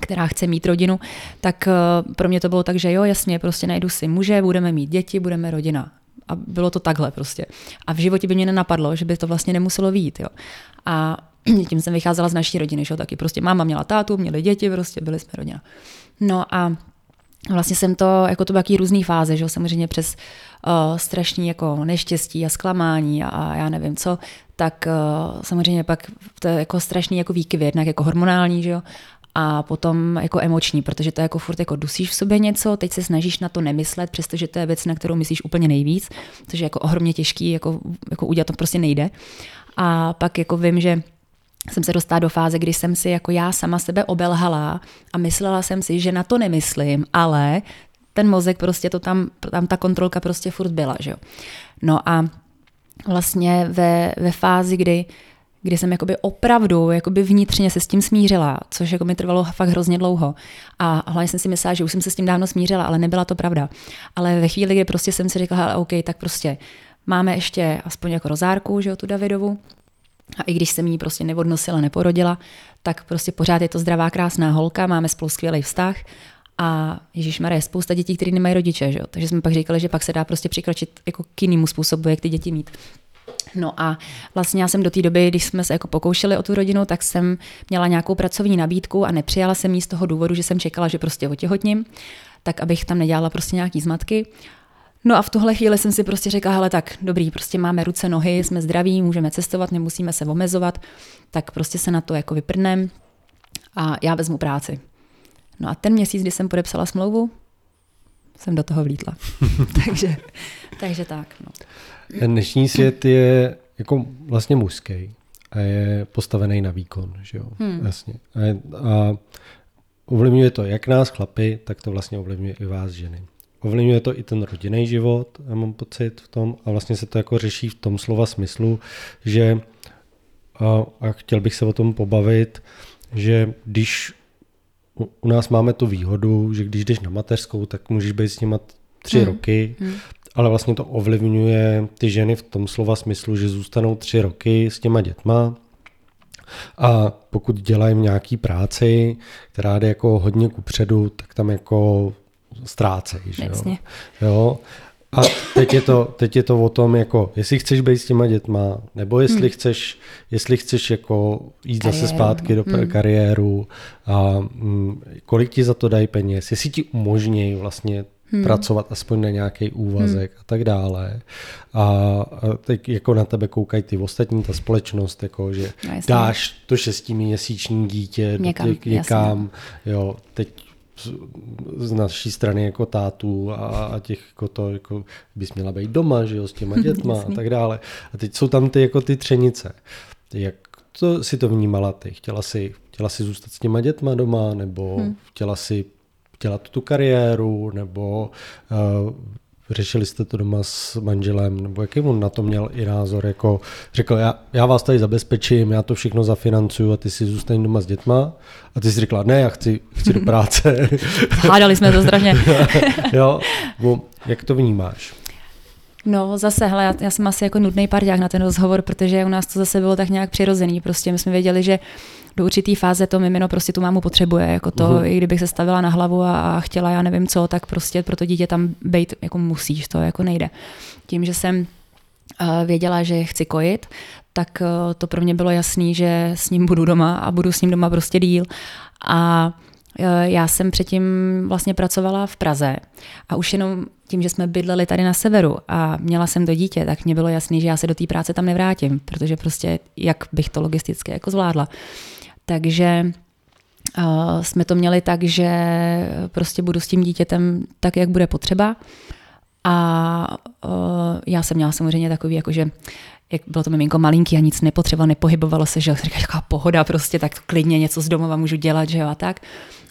která chce mít rodinu, tak uh, pro mě to bylo tak, že jo, jasně, prostě najdu si muže, budeme mít děti, budeme rodina. A bylo to takhle prostě. A v životě by mě nenapadlo, že by to vlastně nemuselo vít. Jo. A tím jsem vycházela z naší rodiny, že taky prostě máma měla tátu, měli děti, prostě byli jsme rodina. No a vlastně jsem to, jako to byly různé fáze, že samozřejmě přes uh, strašný jako neštěstí a zklamání a, a já nevím co, tak uh, samozřejmě pak to je jako strašný jako výkyvy, jednak jako hormonální, že jo, a potom jako emoční, protože to jako furt jako dusíš v sobě něco, teď se snažíš na to nemyslet, přestože to je věc, na kterou myslíš úplně nejvíc, což je jako ohromně těžký, jako, jako udělat to prostě nejde. A pak jako vím, že jsem se dostala do fáze, kdy jsem si jako já sama sebe obelhala a myslela jsem si, že na to nemyslím, ale ten mozek prostě to tam, tam ta kontrolka prostě furt byla, že jo. No a vlastně ve, ve fázi, kdy kdy jsem jakoby opravdu jakoby vnitřně se s tím smířila, což jako mi trvalo fakt hrozně dlouho. A hlavně jsem si myslela, že už jsem se s tím dávno smířila, ale nebyla to pravda. Ale ve chvíli, kdy prostě jsem si řekla, OK, tak prostě máme ještě aspoň jako rozárku, že jo, tu Davidovu, a i když jsem ji prostě neodnosila, neporodila, tak prostě pořád je to zdravá, krásná holka, máme spolu skvělý vztah a Ježíš je spousta dětí, které nemají rodiče, že jo? takže jsme pak říkali, že pak se dá prostě přikročit jako k jinému způsobu, jak ty děti mít. No a vlastně já jsem do té doby, když jsme se jako pokoušeli o tu rodinu, tak jsem měla nějakou pracovní nabídku a nepřijala jsem ji z toho důvodu, že jsem čekala, že prostě otěhotním, tak abych tam nedělala prostě nějaký zmatky. No a v tuhle chvíli jsem si prostě řekla, hele tak dobrý, prostě máme ruce, nohy, jsme zdraví, můžeme cestovat, nemusíme se omezovat, tak prostě se na to jako vyprnem a já vezmu práci. No a ten měsíc, kdy jsem podepsala smlouvu, jsem do toho vlítla. takže, takže tak. No. Ten dnešní svět je jako vlastně mužský a je postavený na výkon, že jo, hmm. jasně. A, a ovlivňuje to jak nás chlapy, tak to vlastně ovlivňuje i vás ženy. Ovlivňuje to i ten rodinný život, já mám pocit v tom, a vlastně se to jako řeší v tom slova smyslu, že a, a chtěl bych se o tom pobavit, že když u, u nás máme tu výhodu, že když jdeš na mateřskou, tak můžeš být s nima tři hmm. roky, hmm ale vlastně to ovlivňuje ty ženy v tom slova smyslu, že zůstanou tři roky s těma dětma a pokud dělají nějaký práci, která jde jako hodně kupředu, tak tam jako ztrácejí. Že jo? jo? A teď je, to, teď je to o tom, jako, jestli chceš být s těma dětma, nebo jestli hmm. chceš, jestli chceš jako jít kariéru. zase zpátky do hmm. kariéru a mm, kolik ti za to dají peněz, jestli ti umožní vlastně hmm. pracovat aspoň na nějaký úvazek hmm. a tak dále. A, a teď jako na tebe koukají ty ostatní, ta společnost, jako že no, dáš to šestiměsíční dítě někam, do těch, někam jo, teď z naší strany jako tátů a, a těch jako to, jako bys měla být doma, že jo, s těma dětma a tak dále. A teď jsou tam ty jako ty třenice. Jak to si to vnímala ty? Chtěla si, chtěla si zůstat s těma dětma doma, nebo hmm. chtěla si dělat tu kariéru, nebo uh, řešili jste to doma s manželem, nebo jaký on na to měl i názor, jako řekl, já, já vás tady zabezpečím, já to všechno zafinancuju a ty si zůstaň doma s dětma. A ty si řekla, ne, já chci, chci do práce. Hádali jsme to strašně. jo, jak to vnímáš? No zase, hele, já, já jsem asi jako nudný parťák na ten rozhovor, protože u nás to zase bylo tak nějak přirozený. Prostě my jsme věděli, že do určité fáze to mimino prostě tu mámu potřebuje. Jako to, uh-huh. i kdybych se stavila na hlavu a, a chtěla, já nevím co, tak prostě pro to dítě tam být jako musíš, to jako nejde. Tím, že jsem uh, věděla, že chci kojit, tak uh, to pro mě bylo jasný, že s ním budu doma a budu s ním doma prostě díl. A Eh, já jsem předtím vlastně pracovala v Praze a už jenom tím, že jsme bydleli tady na severu a měla jsem to dítě, tak mě bylo jasné, že já se do té práce tam nevrátím, protože prostě jak bych to logisticky jako zvládla. Takže uh, jsme to měli tak, že prostě budu s tím dítětem tak, jak bude potřeba. A uh, já jsem měla samozřejmě takový, jakože jak bylo to miminko malinký a nic nepotřeboval, nepohybovalo se, že jo, říká, jaká pohoda prostě, tak klidně něco z domova můžu dělat, že jo, a tak.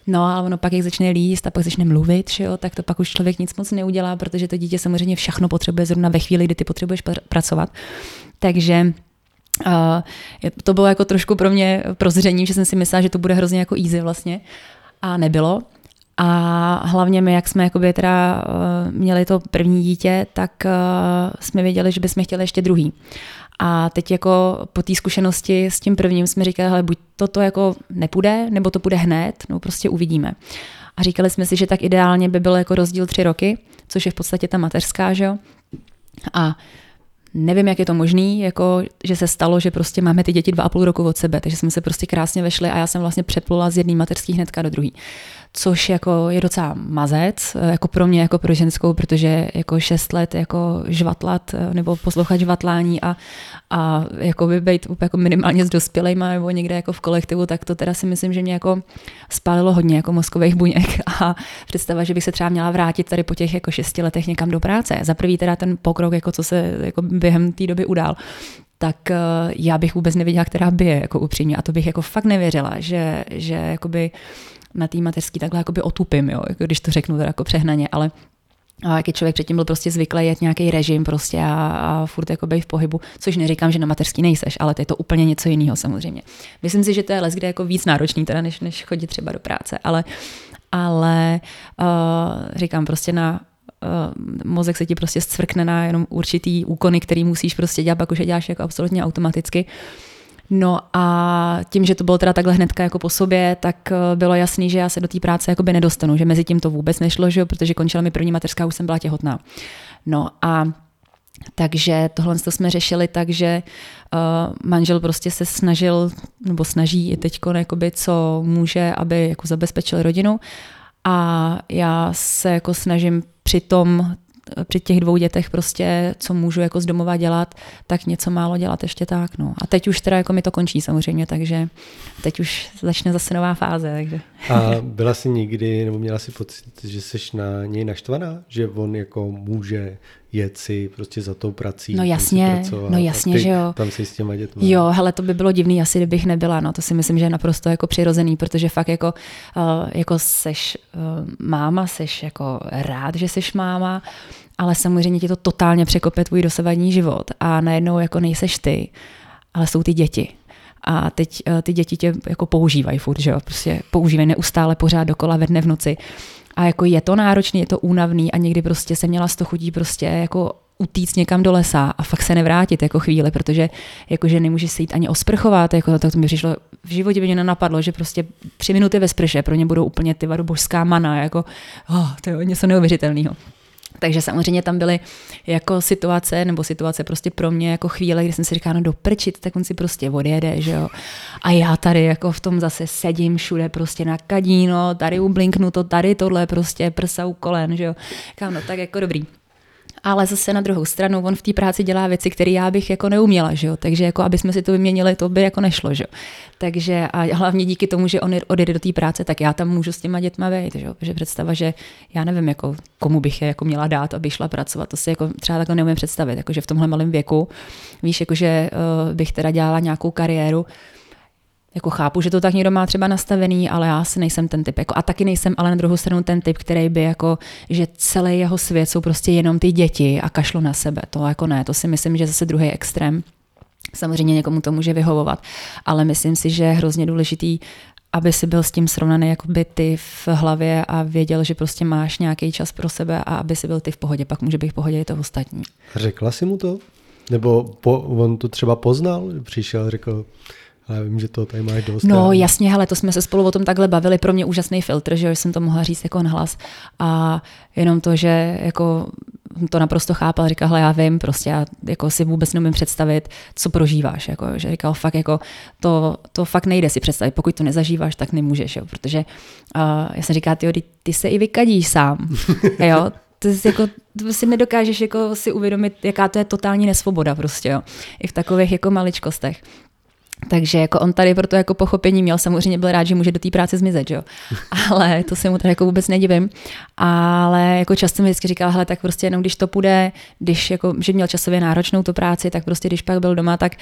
No ale ono pak, jak začne líst a pak začne mluvit, že jo, tak to pak už člověk nic moc neudělá, protože to dítě samozřejmě všechno potřebuje zrovna ve chvíli, kdy ty potřebuješ pr- pracovat. Takže Uh, to bylo jako trošku pro mě prozření, že jsem si myslela, že to bude hrozně jako easy vlastně. A nebylo. A hlavně my, jak jsme jakoby teda uh, měli to první dítě, tak uh, jsme věděli, že bychom chtěli ještě druhý. A teď jako po té zkušenosti s tím prvním jsme říkali, hele, buď toto jako nepůjde, nebo to půjde hned, no prostě uvidíme. A říkali jsme si, že tak ideálně by byl jako rozdíl tři roky, což je v podstatě ta mateřská, že jo. A nevím, jak je to možný, jako, že se stalo, že prostě máme ty děti dva a půl roku od sebe, takže jsme se prostě krásně vešli a já jsem vlastně přeplula z jedné mateřský hnedka do druhé což jako je docela mazec, eh, jako pro mě, jako pro ženskou, protože jako šest let jako žvatlat eh, nebo poslouchat žvatlání a, a jako by být jako minimálně s dospělejma nebo někde jako v kolektivu, tak to teda si myslím, že mě jako spálilo hodně jako mozkových buněk a představa, že bych se třeba měla vrátit tady po těch jako šesti letech někam do práce. Za prvý teda ten pokrok, jako co se jako během té doby udál, tak eh, já bych vůbec nevěděla, která je, jako upřímně. A to bych jako fakt nevěřila, že, že jakoby na té mateřský takhle jakoby otupím, jo, jako když to řeknu teda jako přehnaně, ale a jak je člověk předtím byl prostě zvyklý jet nějaký režim prostě a, a furt jako v pohybu, což neříkám, že na mateřský nejseš, ale to je to úplně něco jiného samozřejmě. Myslím si, že to je les, kde je jako víc náročný teda, než, než chodit třeba do práce, ale, ale uh, říkám prostě na uh, mozek se ti prostě zcvrkne na jenom určitý úkony, který musíš prostě dělat, pak už je děláš jako absolutně automaticky. Uh, No a tím, že to bylo teda takhle hnedka jako po sobě, tak eh, bylo jasný, že já se do té práce jakoby nedostanu, že mezi tím to vůbec nešlo, že jo, protože končila mi první mateřská, už jsem byla těhotná. No a takže tohle to jsme řešili tak, že uh, manžel prostě se snažil, nebo snaží i teď, co může, aby jako zabezpečil rodinu. A já se jako snažím přitom při těch dvou dětech prostě, co můžu jako z domova dělat, tak něco málo dělat ještě tak. No. A teď už teda jako mi to končí samozřejmě, takže teď už začne zase nová fáze. Takže. A byla jsi nikdy, nebo měla jsi pocit, že jsi na něj naštvaná? Že on jako může jet si prostě za tou prací. No jasně, no jasně, že jo. Tam si s těma dětma. Jo, hele, to by bylo divný asi, kdybych nebyla, no to si myslím, že je naprosto jako přirozený, protože fakt jako, uh, jako seš uh, máma, seš jako rád, že seš máma, ale samozřejmě ti to totálně překope tvůj dosavadní život a najednou jako nejseš ty, ale jsou ty děti. A teď uh, ty děti tě jako používají furt, že jo, prostě používají neustále pořád dokola ve dne v noci. A jako je to náročný, je to únavný a někdy prostě jsem měla z toho chutí prostě jako utíct někam do lesa a fakt se nevrátit jako chvíli, protože jakože nemůžeš se jít ani osprchovat, jako to, to mi přišlo, v životě by mě nenapadlo, že prostě tři minuty ve sprše pro ně budou úplně ty božská mana, jako oh, to je něco neuvěřitelného. Takže samozřejmě tam byly jako situace, nebo situace prostě pro mě jako chvíle, kdy jsem si říkala, no doprčit, tak on si prostě odjede, že jo. A já tady jako v tom zase sedím všude prostě na kadíno, tady ublinknu to, tady tohle prostě prsa u kolen, že jo. Říkám, no tak jako dobrý ale zase na druhou stranu on v té práci dělá věci, které já bych jako neuměla, že jo? takže jako aby jsme si to vyměnili, to by jako nešlo. Že jo? Takže a hlavně díky tomu, že on odjede do té práce, tak já tam můžu s těma dětma být, že jo? protože představa, že já nevím, jako, komu bych je jako měla dát, aby šla pracovat, to si jako třeba takhle neumím představit, jako, že v tomhle malém věku, víš, jako, že uh, bych teda dělala nějakou kariéru, jako chápu, že to tak někdo má třeba nastavený, ale já si nejsem ten typ. Jako, a taky nejsem ale na druhou stranu ten typ, který by jako, že celý jeho svět jsou prostě jenom ty děti a kašlo na sebe. To jako ne, to si myslím, že zase druhý extrém. Samozřejmě někomu to může vyhovovat, ale myslím si, že je hrozně důležitý, aby si byl s tím srovnaný jako by ty v hlavě a věděl, že prostě máš nějaký čas pro sebe a aby si byl ty v pohodě, pak může být v pohodě i to ostatní. Řekla si mu to? Nebo po, on to třeba poznal, přišel, řekl, a já vím, že to tady máš dost. No jasně, hele, to jsme se spolu o tom takhle bavili, pro mě úžasný filtr, že jsem to mohla říct jako nahlas. A jenom to, že jako to naprosto chápal, říkal, hele, já vím, prostě já jako si vůbec nemůžu představit, co prožíváš, jako, že říkal, fakt jako to, to fakt nejde si představit, pokud to nezažíváš, tak nemůžeš, jo, protože uh, já jsem říkal, ty, ty se i vykadíš sám, jo, to, jako, to si nedokážeš jako si uvědomit, jaká to je totální nesvoboda prostě, jo, i v takových jako maličkostech. Takže jako on tady pro to jako pochopení měl, samozřejmě byl rád, že může do té práce zmizet, jo. Ale to se mu tady jako vůbec nedivím. Ale jako často mi vždycky říkal, hele, tak prostě jenom když to půjde, když jako, že měl časově náročnou tu práci, tak prostě když pak byl doma, tak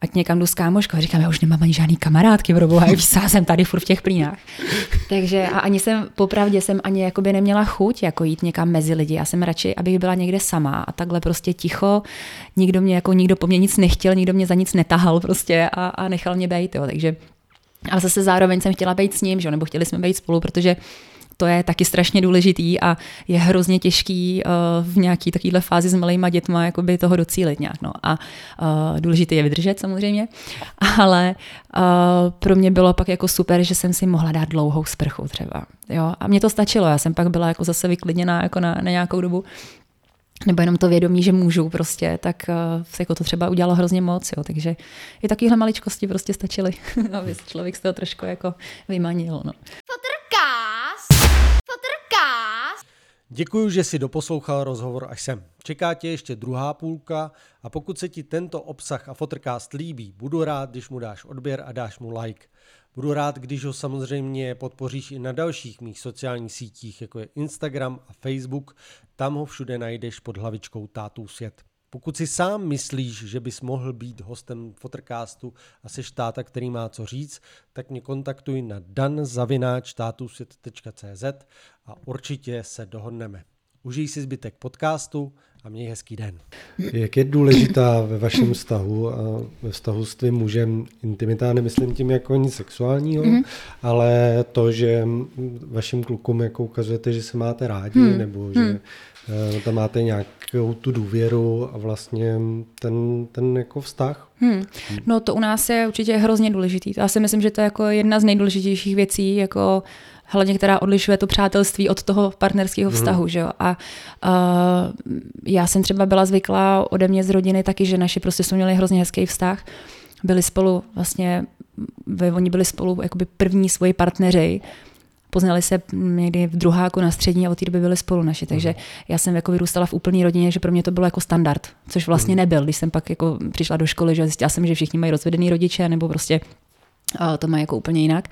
ať někam jdu s kámoškou. Říkám, já už nemám ani žádný kamarádky, pro boha, já jsem tady furt v těch plínách. Takže a ani jsem, popravdě jsem ani jakoby neměla chuť jako jít někam mezi lidi. Já jsem radši, abych byla někde sama a takhle prostě ticho. Nikdo mě jako, nikdo po mně nic nechtěl, nikdo mě za nic netahal prostě a, a nechal mě být, jo. Takže ale zase zároveň jsem chtěla být s ním, že? nebo chtěli jsme být spolu, protože to je taky strašně důležitý a je hrozně těžký uh, v nějaký takovéhle fázi s malýma dětma jakoby toho docílit nějak. No. A uh, důležité je vydržet samozřejmě, ale uh, pro mě bylo pak jako super, že jsem si mohla dát dlouhou sprchu třeba. Jo? A mě to stačilo, já jsem pak byla jako zase vyklidněná jako na, na nějakou dobu. nebo jenom to vědomí, že můžu prostě, tak uh, jako to třeba udělalo hrozně moc, jo. takže i takovéhle maličkosti prostě stačily, aby člověk z toho trošku jako vymanil. No. Fotrkás! Děkuji, že si doposlouchal rozhovor až sem. Čeká tě ještě druhá půlka a pokud se ti tento obsah a Fotrcast líbí, budu rád, když mu dáš odběr a dáš mu like. Budu rád, když ho samozřejmě podpoříš i na dalších mých sociálních sítích, jako je Instagram a Facebook. Tam ho všude najdeš pod hlavičkou Tátů svět. Pokud si sám myslíš, že bys mohl být hostem Fotrcastu a seš táta, který má co říct, tak mě kontaktuj na danzavináčtátusvět.cz a určitě se dohodneme. Užij si zbytek podcastu a měj hezký den. Jak je důležitá ve vašem vztahu a ve vztahu s tvým mužem intimita, nemyslím tím jako nic sexuálního, mm-hmm. ale to, že vašim klukům jako ukazujete, že se máte rádi, mm. nebo že mm. tam máte nějakou tu důvěru a vlastně ten, ten jako vztah. Hmm. No to u nás je určitě hrozně důležitý. Já si myslím, že to je jako jedna z nejdůležitějších věcí, jako hlavně která odlišuje to přátelství od toho partnerského mhm. vztahu. Mm. Že jo? A uh, já jsem třeba byla zvyklá ode mě z rodiny taky, že naši prostě jsme měli hrozně hezký vztah. Byli spolu vlastně, oni byli spolu jakoby první svoji partneři, poznali se někdy v druháku na střední a od té doby byli spolu naši. Takže mhm. já jsem jako vyrůstala v úplné rodině, že pro mě to bylo jako standard, což vlastně mhm. nebyl, když jsem pak jako přišla do školy, že zjistila jsem, že všichni mají rozvedený rodiče, nebo prostě to mají jako úplně jinak.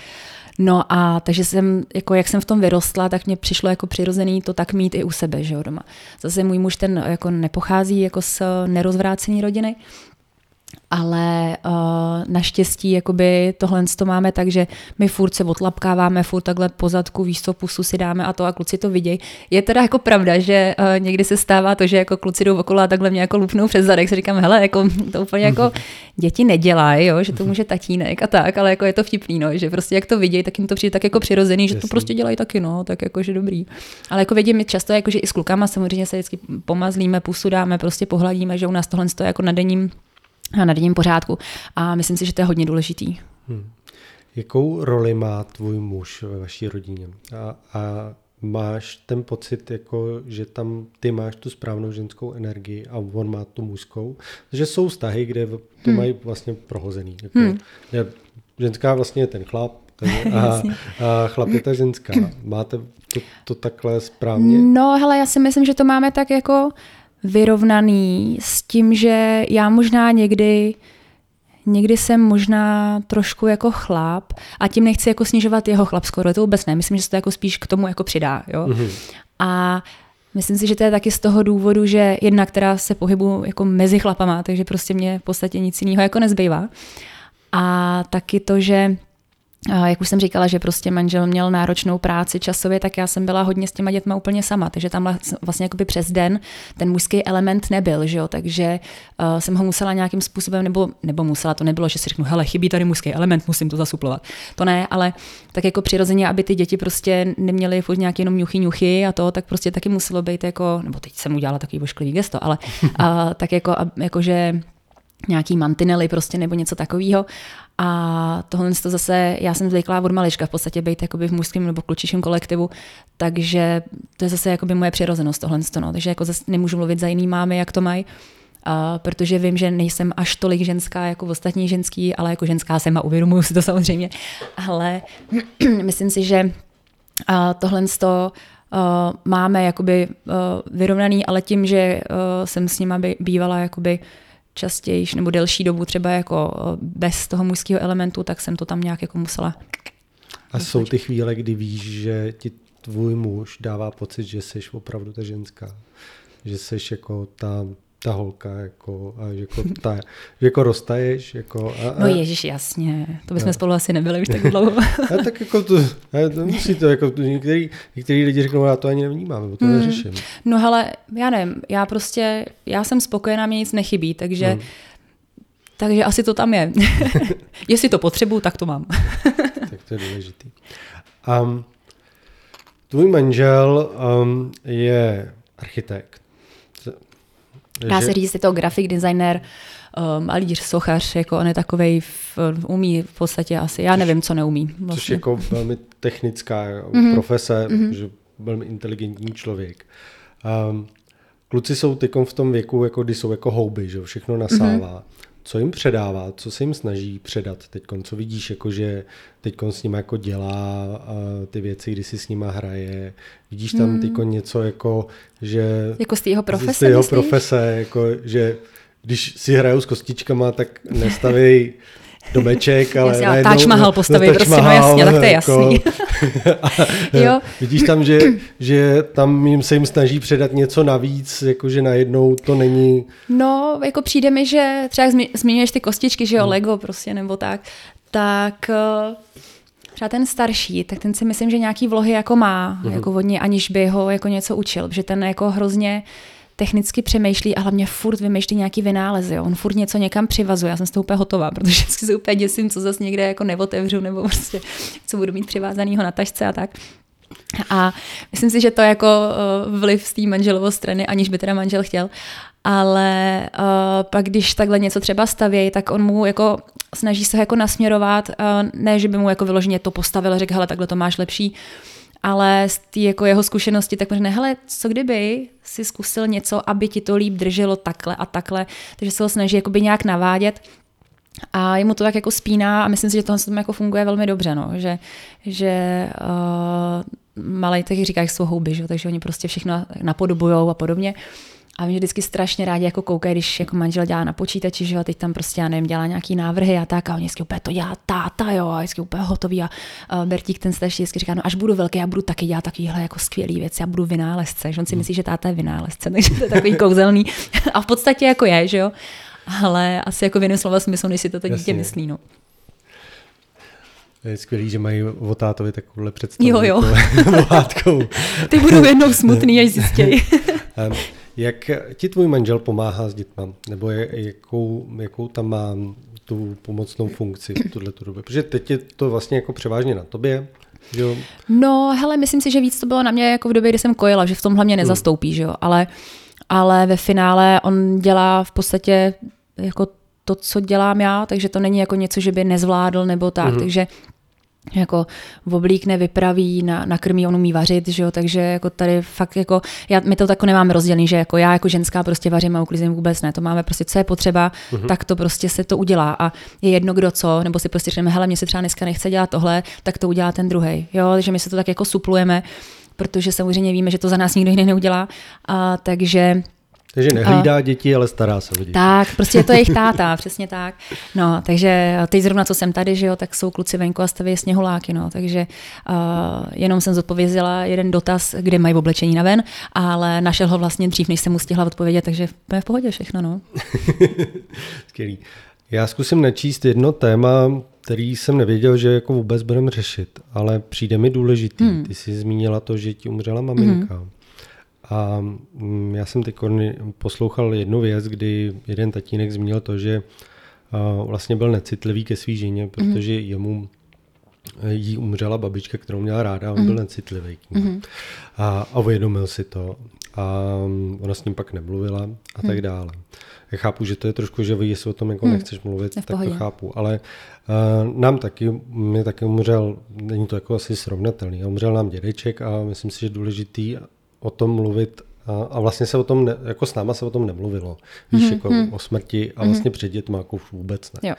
No a takže jsem, jako jak jsem v tom vyrostla, tak mě přišlo jako přirozený to tak mít i u sebe, že jo, doma. Zase můj muž ten jako nepochází jako z nerozvrácené rodiny, ale uh, naštěstí jakoby tohle to máme tak, že my furt se odlapkáváme, furt takhle pozadku, výsto pusu si dáme a to a kluci to vidějí. Je teda jako pravda, že uh, někdy se stává to, že jako kluci jdou okolo a takhle mě jako lupnou přes zadek, si říkám, hele, jako to úplně jako děti nedělají, jo, že to může tatínek a tak, ale jako je to vtipný, no, že prostě jak to vidějí, tak jim to přijde tak jako přirozený, že to prostě dělají taky, no, tak jako, že dobrý. Ale jako vidím často, jako, že i s klukama samozřejmě se vždycky pomazlíme, pusu dáme, prostě pohladíme, že u nás tohle je jako na denním na denním pořádku. A myslím si, že to je hodně důležitý. Hmm. Jakou roli má tvůj muž ve vaší rodině? A, a máš ten pocit, jako, že tam ty máš tu správnou ženskou energii a on má tu mužskou? Že jsou vztahy, kde to hmm. mají vlastně prohozený. Jako, hmm. je, ženská vlastně je ten chlap, a, a chlap je ta ženská. Máte to, to takhle správně? No, hele, já si myslím, že to máme tak jako vyrovnaný s tím, že já možná někdy někdy jsem možná trošku jako chlap a tím nechci jako snižovat jeho chlapskou to vůbec ne. Myslím, že se to jako spíš k tomu jako přidá. Jo? Mm-hmm. A myslím si, že to je taky z toho důvodu, že jedna, která se pohybu jako mezi chlapama, takže prostě mě v podstatě nic jiného jako nezbývá. A taky to, že jak už jsem říkala, že prostě manžel měl náročnou práci časově, tak já jsem byla hodně s těma dětma úplně sama, takže tam vlastně jakoby přes den ten mužský element nebyl, že jo? takže uh, jsem ho musela nějakým způsobem, nebo, nebo musela, to nebylo, že si řeknu, hele, chybí tady mužský element, musím to zasuplovat. To ne, ale tak jako přirozeně, aby ty děti prostě neměly furt nějaký jenom ňuchy, ňuchy a to, tak prostě taky muselo být jako, nebo teď jsem udělala takový vošklivý gesto, ale uh, tak jako, jako že nějaký mantinely prostě nebo něco takového. A tohle to zase, já jsem zvyklá od malička v podstatě být jakoby v mužském nebo klučičím kolektivu, takže to je zase jakoby moje přirozenost tohle. No. Takže jako zase nemůžu mluvit za jiný mámy, jak to mají, Uh, protože vím, že nejsem až tolik ženská jako ostatní ženský, ale jako ženská jsem a uvědomuji si to samozřejmě. Ale myslím si, že uh, tohle to uh, máme jakoby uh, vyrovnaný, ale tím, že uh, jsem s nima bývala jakoby častěji nebo delší dobu třeba jako eh, bez toho mužského elementu, tak jsem to tam nějak jako musela. A jsou ty chvíle, kdy víš, že ti tvůj muž dává pocit, že jsi opravdu ta ženská, že jsi jako ta ta holka, jako, a jako, ta, jako roztaješ. Jako, a, a, no ježiš, jasně, to bychom a, spolu asi nebyli už tak dlouho. a tak jako to, a to musí to, jako, některý, některý lidi řeknou, já to ani nevnímám, nebo to hmm. neřeším. No hele, já nevím, já prostě, já jsem spokojená, mě nic nechybí, takže hmm. Takže asi to tam je. Jestli to potřebuju, tak to mám. tak to je důležitý. Um, tvůj manžel um, je architekt. Dá se říct, je to grafik designer, um, malíř, sochař, jako on je takovej, v, umí v podstatě asi, já nevím, co neumí. Vlastně. Což je jako velmi technická mm-hmm. profese, mm-hmm. že velmi inteligentní člověk. Um, kluci jsou teď v tom věku, jako kdy jsou jako houby, že všechno nasává. Mm-hmm co jim předává, co se jim snaží předat teď, co vidíš, jako že teď s nima jako dělá ty věci, kdy si s nima hraje, vidíš tam hmm. teď něco jako, že... Jako z jeho profese, Z jeho profese, jako, že když si hrajou s kostičkama, tak nestaví domeček, ale jasně, najednou... Taj Mahal postaví, prostě, no jasně, tak to je jasný. Jako, jo. Vidíš tam, že, že tam jim se jim snaží předat něco navíc, jakože najednou to není... No, jako přijde mi, že třeba zmiňuješ ty kostičky, že jo, hmm. Lego prostě, nebo tak, tak eh, třeba ten starší, tak ten si myslím, že nějaký vlohy jako má, mm-hmm. jako vodně, aniž by ho jako něco učil, že ten jako hrozně technicky přemýšlí a hlavně furt vymýšlí nějaký vynálezy. Jo. On furt něco někam přivazuje. Já jsem z toho úplně hotová, protože si úplně děsím, co zase někde jako neotevřu, nebo prostě co budu mít přivázanýho na tašce a tak. A myslím si, že to je jako eh, vliv z té manželovo strany, aniž by teda manžel chtěl. Ale uh, pak, když takhle něco třeba stavějí, tak on mu jako snaží se jako nasměrovat, uh, ne, že by mu jako vyloženě to postavil a řekl, hele, takhle to máš lepší, ale z té jako jeho zkušenosti tak možná, hele, co kdyby si zkusil něco, aby ti to líp drželo takhle a takhle, takže se ho snaží jakoby nějak navádět a jemu to tak jako spíná a myslím si, že tohle tam jako funguje velmi dobře, no, že, že uh, malej, tak říká, jsou houby, že? takže oni prostě všechno napodobujou a podobně. A mě vždycky strašně rádi jako koukají, když jako manžel dělá na počítači, že jo, teď tam prostě, já nevím, dělá nějaký návrhy a tak a oni vždycky úplně to dělá táta, jo, a vždycky úplně hotový a uh, Bertík ten starší vždycky říká, no až budu velký, já budu taky dělat takovýhle jako skvělý věci, já budu vynálezce, že on si hmm. myslí, že táta je vynálezce, takže to je takový kouzelný a v podstatě jako je, že jo, ale asi jako v jiném slova smyslu, než si to dítě myslí, no. Je skvělý, že mají o tátovi takovouhle představu. Jo, jo. Ty budou jednou smutný, až zjistějí. Jak ti tvůj manžel pomáhá s dětma? Nebo je, jakou, jakou tam má tu pomocnou funkci v tuhle dobu? Protože teď je to vlastně jako převážně na tobě, jo? No, hele, myslím si, že víc to bylo na mě jako v době, kdy jsem kojila, že v tom hlavně nezastoupí, hmm. že jo? Ale, ale ve finále on dělá v podstatě jako to, co dělám já, takže to není jako něco, že by nezvládl nebo tak, hmm. takže jako oblíkne, vypraví, na, nakrmí, on umí vařit, že jo, takže jako tady fakt jako, já, my to tak nemáme rozdělený, že jako já jako ženská prostě vařím a uklízím vůbec ne, to máme prostě, co je potřeba, uh-huh. tak to prostě se to udělá. A je jedno kdo co, nebo si prostě řekneme, hele, mě se třeba dneska nechce dělat tohle, tak to udělá ten druhý, jo, že my se to tak jako suplujeme, protože samozřejmě víme, že to za nás nikdo jiný neudělá, a takže takže nehlídá a, děti, ale stará se o děti. Tak, prostě je to jejich táta, přesně tak. No, takže teď zrovna, co jsem tady, že jo, tak jsou kluci venku a staví sněhuláky, no, takže uh, jenom jsem zodpověděla jeden dotaz, kde mají oblečení na ven, ale našel ho vlastně dřív, než jsem mu stihla odpovědět, takže je v pohodě všechno, no. Skvělý. Já zkusím načíst jedno téma, který jsem nevěděl, že jako vůbec budeme řešit, ale přijde mi důležitý. Hmm. Ty jsi zmínila to, že ti umřela maminka. Hmm. A mm, já jsem teď poslouchal jednu věc, kdy jeden tatínek zmínil to, že vlastně byl necitlivý ke svý ženě, mhm. protože mm. jemu jí umřela babička, kterou měla ráda a on mm. byl necitlivý k ní. Mm. A, a uvědomil si to. A mm, ona s ním pak nemluvila a tak dále. Já chápu, že to je trošku živý, jestli o tom jako mm. nechceš mluvit, tak to chápu. Ale uh, nám taky, mě taky umřel, není to jako asi srovnatelný, umřel nám dědeček a myslím si, že důležitý o tom mluvit a, a vlastně se o tom, ne, jako s náma se o tom nemluvilo. Víš, mm-hmm. jako mhm. o smrti a vlastně mm-hmm. před dětma jako vůbec ne. Jo.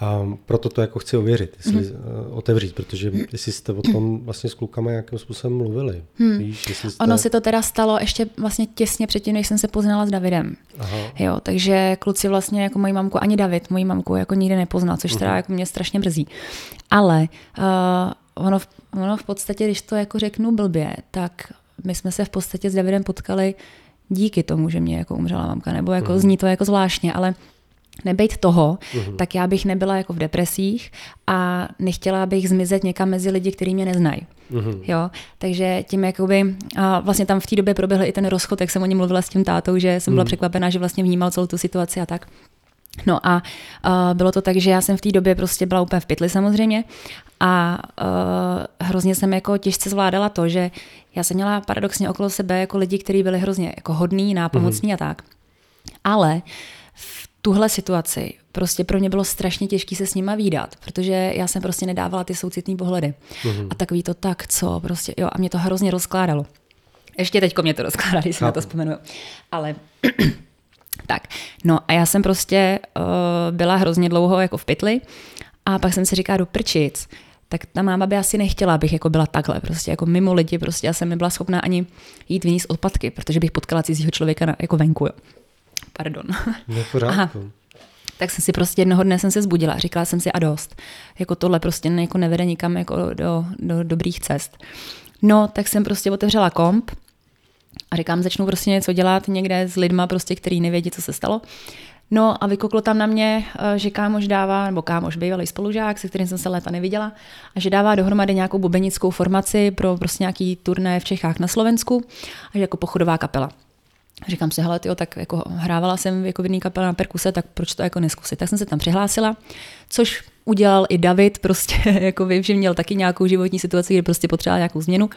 A proto to jako chci ověřit, jestli mm-hmm. otevřít, protože jestli jste o tom vlastně s klukama nějakým způsobem mluvili. Hmm. Víš, jestli jste... Ono si to teda stalo ještě vlastně těsně předtím, než jsem se poznala s Davidem. Aha. Jo, takže kluci vlastně jako moji mamku, ani David, moji mamku jako nikdy nepoznal, což teda uh-huh. jako mě strašně brzí. Ale uh, ono, v, ono v podstatě, když to jako řeknu blbě, tak my jsme se v podstatě s Davidem potkali díky tomu, že mě jako umřela mamka, nebo jako mm. zní to jako zvláštně, ale nebejt toho, mm. tak já bych nebyla jako v depresích a nechtěla bych zmizet někam mezi lidi, kteří mě neznají. Mm. Jo, takže tím jakoby, a vlastně tam v té době proběhl i ten rozchod, jak jsem o něm mluvila s tím tátou, že jsem byla mm. překvapená, že vlastně vnímal celou tu situaci a tak. No a uh, bylo to tak, že já jsem v té době prostě byla úplně v pytli samozřejmě a uh, hrozně jsem jako těžce zvládala to, že já jsem měla paradoxně okolo sebe jako lidi, kteří byli hrozně jako hodní, nápomocní mm-hmm. a tak. Ale v tuhle situaci prostě pro mě bylo strašně těžké se s nima výdat, protože já jsem prostě nedávala ty soucitné pohledy. Mm-hmm. A takový to tak, co prostě, jo, a mě to hrozně rozkládalo. Ještě teďko mě to rozkládá, když si na to vzpomenu. Ale tak, no a já jsem prostě uh, byla hrozně dlouho jako v pytli a pak jsem si říkala do prčic, tak ta máma by asi nechtěla, abych jako byla takhle, prostě jako mimo lidi, prostě já jsem nebyla schopná ani jít vyníst odpadky, protože bych potkala cizího člověka na, jako venku. Jo. Pardon. Aha. Tak jsem si prostě jednoho dne jsem se zbudila a říkala jsem si a dost. Jako tohle prostě jako nevede nikam jako do, do dobrých cest. No, tak jsem prostě otevřela komp a říkám, začnu prostě něco dělat někde s lidma, prostě, který nevědí, co se stalo. No a vykoklo tam na mě, eh, že kámoš dává, nebo kámoš bývalý spolužák, se kterým jsem se léta neviděla, a že dává dohromady nějakou bubenickou formaci pro prostě nějaký turné v Čechách na Slovensku a že jako pochodová kapela. Říkám si, hele, tyjo, tak jako hrávala jsem jako v jedné kapele na perkuse, tak proč to jako neskusit? Tak jsem se tam přihlásila, což udělal i David, prostě jako vím, že měl taky nějakou životní situaci, kde prostě potřeboval nějakou změnu.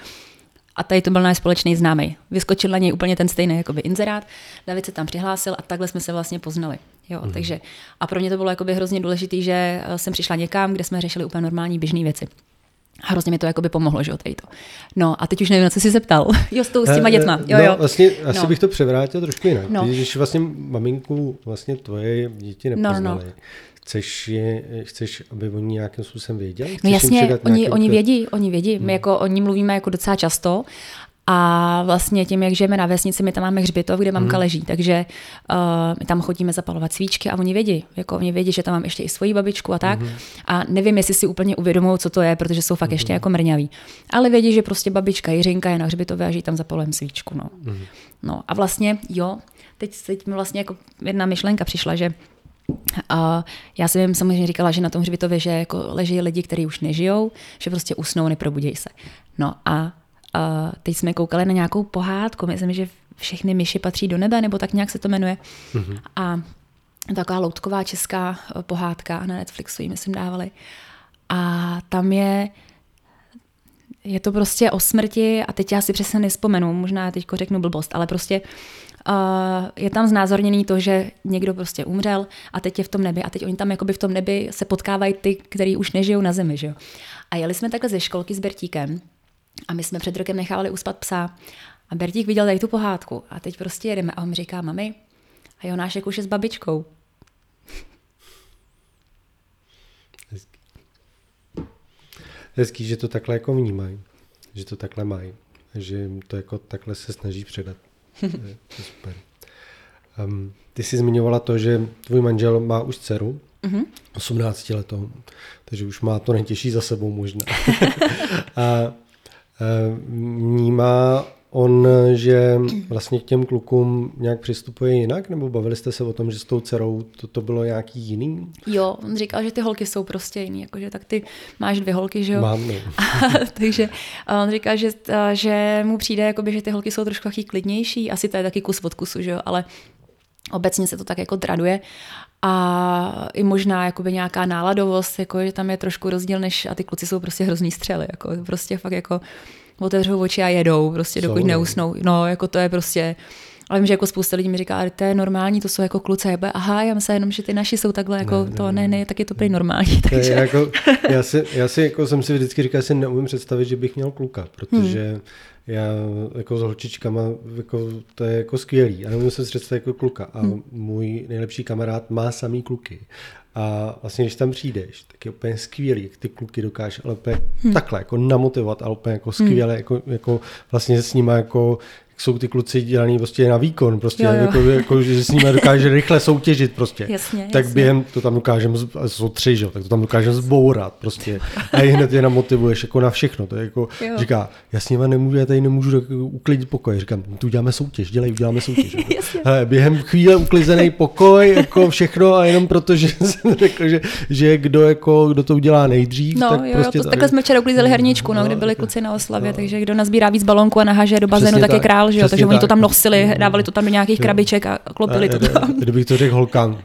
A tady to byl náš společný známý. Vyskočil na něj úplně ten stejný jakoby inzerát. David se tam přihlásil a takhle jsme se vlastně poznali. Jo, mm. takže, a pro mě to bylo jakoby hrozně důležité, že eh, jsem přišla někam, kde jsme řešili úplně normální běžné věci. A hrozně mi to jakoby pomohlo, že jo, tady to. No a teď už nevím, na co jsi se ptal. jo, s, tou, s těma eh, dětma. Jo, no, jo. vlastně asi no. bych to převrátil trošku jinak. No. Když vlastně maminku vlastně tvoje děti nepoznali, no, no. No. Chceš, je, chceš, aby oni nějakým způsobem věděli? no jasně, oni, oni vědí, oni vědí. Hmm. My jako o ní mluvíme jako docela často a vlastně tím, jak žijeme na vesnici, my tam máme hřbitov, kde mamka hmm. leží, takže uh, my tam chodíme zapalovat svíčky a oni vědí, jako oni vědí, že tam mám ještě i svoji babičku a tak. Hmm. A nevím, jestli si úplně uvědomují, co to je, protože jsou fakt hmm. ještě jako mrňaví. Ale vědí, že prostě babička Jiřinka je na hřbitově a žijí tam zapalujeme svíčku. No. Hmm. no a vlastně, jo, teď, teď mi vlastně jako jedna myšlenka přišla, že a já jsem jim samozřejmě říkala, že na tom hřbitově, že jako leží lidi, kteří už nežijou, že prostě usnou, neprobudějí se. No a, a teď jsme koukali na nějakou pohádku, myslím, že všechny myši patří do nebe, nebo tak nějak se to jmenuje. Mm-hmm. A taková loutková česká eh, pohádka na Netflixu ji myslím dávali. A tam je je to prostě o smrti a teď já si přesně nespomenu, možná teď řeknu blbost, ale prostě je tam znázorněný to, že někdo prostě umřel a teď je v tom nebi a teď oni tam jakoby v tom nebi se potkávají ty, kteří už nežijou na zemi. Že? A jeli jsme takhle ze školky s Bertíkem a my jsme před rokem nechávali uspat psa a Bertík viděl tady tu pohádku a teď prostě jedeme a on mi říká, mami, a Jonášek už je s babičkou. Hezký. Hezký, že to takhle jako vnímají, že to takhle mají, že to jako takhle se snaží předat to je super. Um, ty jsi zmiňovala to, že tvůj manžel má už dceru, mm-hmm. 18 letou, takže už má to nejtěžší za sebou možná. a vnímá on, že vlastně k těm klukům nějak přistupuje jinak, nebo bavili jste se o tom, že s tou dcerou to, to bylo nějaký jiný? Jo, on říkal, že ty holky jsou prostě jiný, jakože tak ty máš dvě holky, že jo? Mám, no. takže on říkal, že, že mu přijde, jakoby, že ty holky jsou trošku taky klidnější, asi to je taky kus od kusu, že jo, ale obecně se to tak jako traduje a i možná jakoby nějaká náladovost, jako, že tam je trošku rozdíl, než a ty kluci jsou prostě hrozný střely, jako, prostě fakt jako otevřou oči a jedou, prostě dokud Jsou, neusnou. No, jako to je prostě, ale vím, že jako spousta lidí mi říká, to je normální, to jsou jako kluci. Aha, já myslím jenom, že ty naši jsou takhle, jako ne, to, ne, ne, tak je to prý normální. Takže. jako, já, si, já si jako jsem si vždycky říkal, že si neumím představit, že bych měl kluka, protože hmm. já jako s holčičkama, jako, to je jako skvělý. A neumím se představit jako kluka. A hmm. můj nejlepší kamarád má samý kluky. A vlastně, když tam přijdeš, tak je úplně skvělý, jak ty kluky dokážeš ale úplně hmm. takhle jako namotivovat, ale úplně jako skvěle, hmm. jako, jako vlastně s nimi jako jsou ty kluci dělaný prostě na výkon, prostě jo, jo. Jako, jako, že s nimi dokáže rychle soutěžit prostě. Jasně, tak jasně. během, to tam dokážeme, jsou tři, že? tak to tam dokážeme zbourat prostě. A i hned je namotivuješ jako na všechno. To je jako, jo. říká, já s nimi nemůžu, já tady nemůžu jako uklidit pokoj. Říkám, tu děláme soutěž, dělej, uděláme soutěž. Hele, během chvíle uklizený pokoj, jako všechno a jenom proto, že jsem řekl, že, že kdo, jako, kdo to udělá nejdřív. No, tak jo, prostě to, takhle jsme včera uklízeli herničku, no, no, kde byli kluci na oslavě, no. takže kdo nazbírá víc balonku a naháže do bazénu, tak, tak je král že jo? takže tak. oni to tam nosili, dávali to tam do nějakých krabiček a klopili to tam. Kdybych to řekl holkám.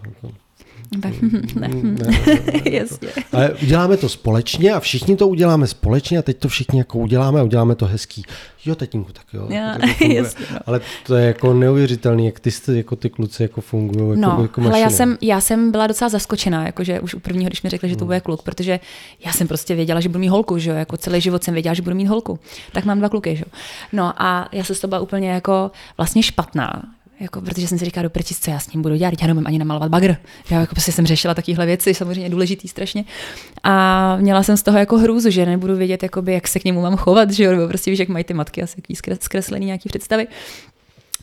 Ne, ne, ne, jasně. Ale uděláme to společně a všichni to uděláme společně a teď to všichni jako uděláme a uděláme to hezký. Jo, tatínku, tak jo. Já, tak to jasně, no. Ale to je jako neuvěřitelný, jak ty, jste- jako ty kluci jako fungují jako, No, jako ale já jsem, já jsem byla docela zaskočená, jakože už u prvního, když mi řekli, že to bude kluk, protože já jsem prostě věděla, že budu mít holku, že jo, jako celý život jsem věděla, že budu mít holku. Tak mám dva kluky, že jo. No a já jsem z toho byla úplně jako vlastně špatná, jako, protože jsem si říkala, do co já s ním budu dělat, já nemůžu ani namalovat bagr. Já jako prostě jsem řešila takovéhle věci, samozřejmě důležitý strašně. A měla jsem z toho jako hrůzu, že nebudu vědět, jakoby, jak se k němu mám chovat, že jo, nebo prostě víš, jak mají ty matky asi zkreslený nějaký představy.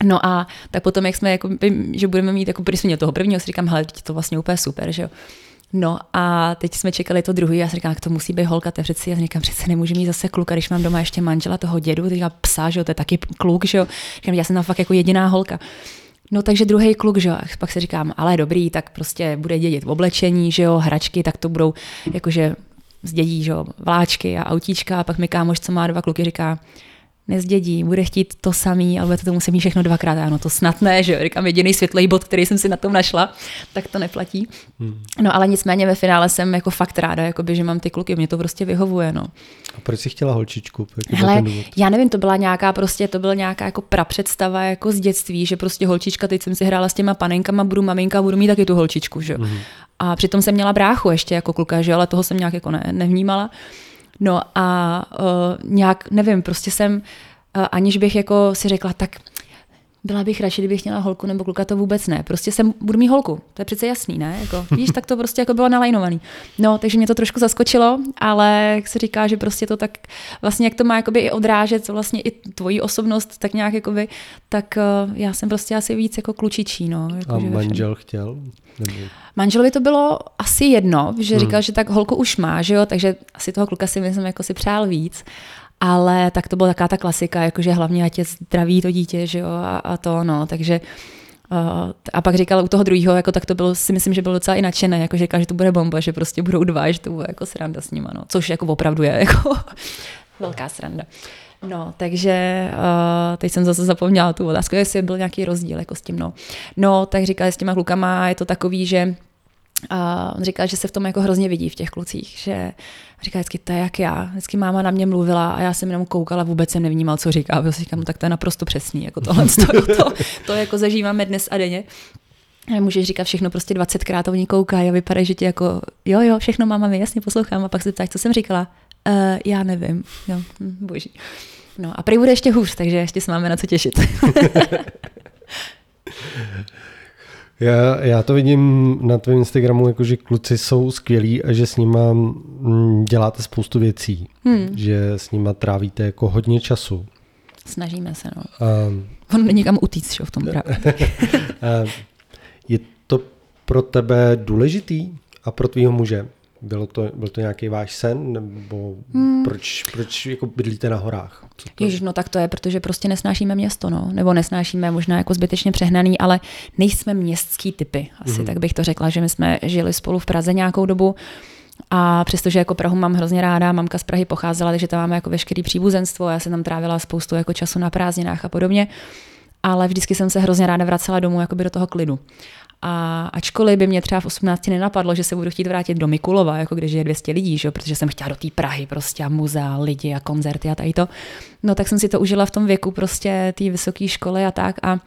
No a tak potom, jak jsme, jako, že budeme mít, jako, když jsme měli toho prvního, si říkám, hele, to vlastně úplně super, že jo. No a teď jsme čekali to druhý, já říkám, jak to musí být holka, to přeci, já říkám, přece nemůže mít zase kluka, když mám doma ještě manžela toho dědu, teďka psa, že jo, to je taky kluk, že jo. Říkám, já jsem tam fakt jako jediná holka. No takže druhý kluk, že jo, a pak si říkám, ale dobrý, tak prostě bude dědit v oblečení, že jo, hračky, tak to budou jakože zdědí, že jo, vláčky a autíčka a pak mi kámoš, co má dva kluky, říká, nezdědí, bude chtít to samý, ale to, to musí mít všechno dvakrát. Ano, to snad ne, že jo. Říkám, jediný světlej bod, který jsem si na tom našla, tak to neplatí. Hmm. No ale nicméně ve finále jsem jako fakt ráda, jakoby, že mám ty kluky, mě to prostě vyhovuje, no. A proč jsi chtěla holčičku? Hele, já nevím, to byla nějaká prostě, to byla nějaká jako prapředstava jako z dětství, že prostě holčička, teď jsem si hrála s těma panenkama, budu maminka, budu mít taky tu holčičku, že jo. Mhm. A přitom jsem měla bráchu ještě jako kluka, že jo, ale toho jsem nějak jako ne, nevnímala. No a uh, nějak, nevím, prostě jsem, uh, aniž bych jako si řekla, tak byla bych radši, kdybych měla holku nebo kluka, to vůbec ne. Prostě jsem, budu mít holku, to je přece jasný, ne? Jako, víš, tak to prostě jako bylo nalajnovaný. No, takže mě to trošku zaskočilo, ale jak se říká, že prostě to tak, vlastně jak to má jakoby i odrážet vlastně i tvoji osobnost, tak nějak jakoby, tak uh, já jsem prostě asi víc jako klučičí, no. Jako, A že manžel chtěl? Nebo... Manželovi to bylo asi jedno, že říkal, že tak holku už má, že jo, takže asi toho kluka si myslím, jako si přál víc. Ale tak to byla taková ta klasika, jakože hlavně ať je zdraví to dítě, že jo, a, a to, no, takže Uh, a pak říkal u toho druhého, jako tak to bylo, si myslím, že byl docela i nadšené, jako říkal, že to bude bomba, že prostě budou dva, že to bude jako sranda s nima, no. Což jako opravdu je jako velká sranda. No, takže uh, teď jsem zase zapomněla tu otázku, jestli byl nějaký rozdíl jako s tím, no. No, tak říkal, s těma klukama je to takový, že a on říkal, že se v tom jako hrozně vidí v těch klucích, že říká vždycky, to je jak já. Vždycky máma na mě mluvila a já jsem jenom koukala, vůbec jsem nevnímal, co říká. A prostě říkám, no tak to je naprosto přesný, jako tohle, to, to, to jako zažíváme dnes a denně. Můžeš říkat všechno prostě 20krát a oni koukají a vypadá, že ti jako, jo, jo, všechno máma mi jasně poslouchám a pak se ptáš, co jsem říkala. Uh, já nevím, jo, hm, boží. No a prý bude ještě hůř, takže ještě se máme na co těšit. Já, já to vidím na tvém Instagramu, jako že kluci jsou skvělí a že s nima mm, děláte spoustu věcí. Hmm. Že s nima trávíte jako hodně času. Snažíme se, no. A, On není kam utíct, že, v tom právě. je to pro tebe důležitý a pro tvýho muže? Bylo to, byl to nějaký váš sen? Nebo hmm. proč, proč jako bydlíte na horách? Co to? Ježiš, no tak to je, protože prostě nesnášíme město, no. Nebo nesnášíme možná jako zbytečně přehnaný, ale nejsme městský typy, asi mm. tak bych to řekla, že my jsme žili spolu v Praze nějakou dobu a přestože jako Prahu mám hrozně ráda, mamka z Prahy pocházela, takže tam máme jako veškerý příbuzenstvo, já jsem tam trávila spoustu jako času na prázdninách a podobně, ale vždycky jsem se hrozně ráda vracela domů jakoby do toho klidu. A ačkoliv by mě třeba v 18 nenapadlo, že se budu chtít vrátit do Mikulova, jako když je 200 lidí, že? protože jsem chtěla do té Prahy prostě a muzea, lidi a koncerty a tady to, no tak jsem si to užila v tom věku prostě té vysoké školy a tak a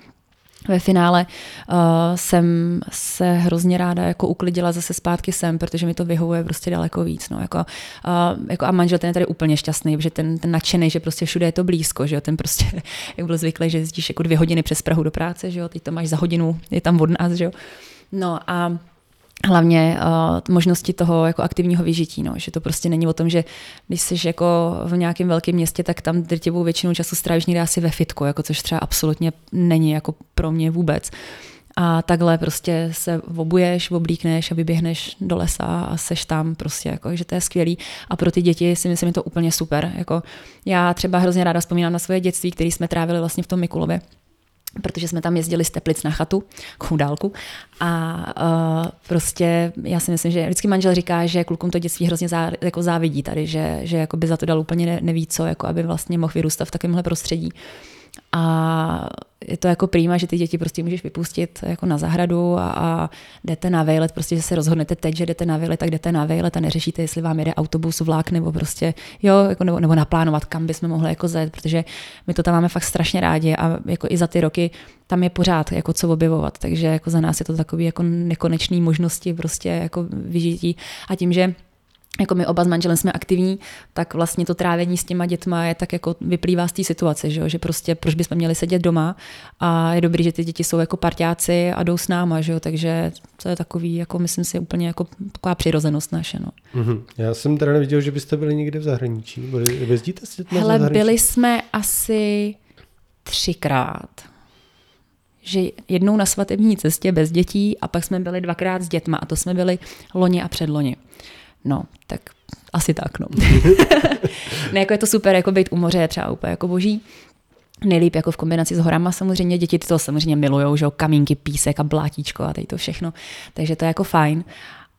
ve finále uh, jsem se hrozně ráda jako uklidila zase zpátky sem, protože mi to vyhovuje prostě daleko víc. No, jako, uh, jako a manžel ten je tady úplně šťastný, že ten, ten nadšený, že prostě všude je to blízko, že jo, ten prostě, jak byl zvyklý, že jezdíš jako dvě hodiny přes Prahu do práce, že jo, teď to máš za hodinu, je tam od nás, že jo. No a hlavně uh, možnosti toho jako aktivního vyžití, no, že to prostě není o tom, že když jsi jako v nějakém velkém městě, tak tam drtivou většinu času strávíš někde asi ve fitku, jako což třeba absolutně není jako pro mě vůbec. A takhle prostě se obuješ, oblíkneš a vyběhneš do lesa a seš tam prostě, jako, že to je skvělý. A pro ty děti si myslím, je to úplně super. Jako, já třeba hrozně ráda vzpomínám na svoje dětství, které jsme trávili vlastně v tom Mikulově protože jsme tam jezdili z Teplic na chatu, dálku. A uh, prostě já si myslím, že vždycky manžel říká, že klukům to dětství hrozně zá, jako závidí tady, že, že jako by za to dal úplně ne, neví co, jako aby vlastně mohl vyrůstat v takovémhle prostředí. a je to jako prýma, že ty děti prostě můžeš vypustit jako na zahradu a, a jdete na vejlet, prostě že se rozhodnete teď, že jdete na vejlet, tak jdete na vejlet a neřešíte, jestli vám jede autobus, vlak nebo prostě, jo, jako nebo, nebo naplánovat, kam bychom mohli jako zjet, protože my to tam máme fakt strašně rádi a jako i za ty roky tam je pořád jako co objevovat, takže jako za nás je to takový jako nekonečný možnosti prostě jako vyžití. A tím, že jako my oba s manželem jsme aktivní, tak vlastně to trávení s těma dětma je tak jako vyplývá z té situace, že, jo? že prostě proč bychom měli sedět doma a je dobrý, že ty děti jsou jako parťáci a jdou s náma, že jo? takže to je takový, jako myslím si, úplně jako taková přirozenost naše. No. Mm-hmm. Já jsem teda neviděl, že byste byli někde v zahraničí. Byli, jezdíte s dětmi Hele, byli jsme asi třikrát že jednou na svatební cestě bez dětí a pak jsme byli dvakrát s dětma a to jsme byli loni a předloni. No, tak asi tak, no. ne, jako je to super, jako být u moře je třeba úplně jako boží. Nejlíp jako v kombinaci s horama samozřejmě, děti to samozřejmě milujou, že kamínky, písek a blátíčko a tady to všechno, takže to je jako fajn.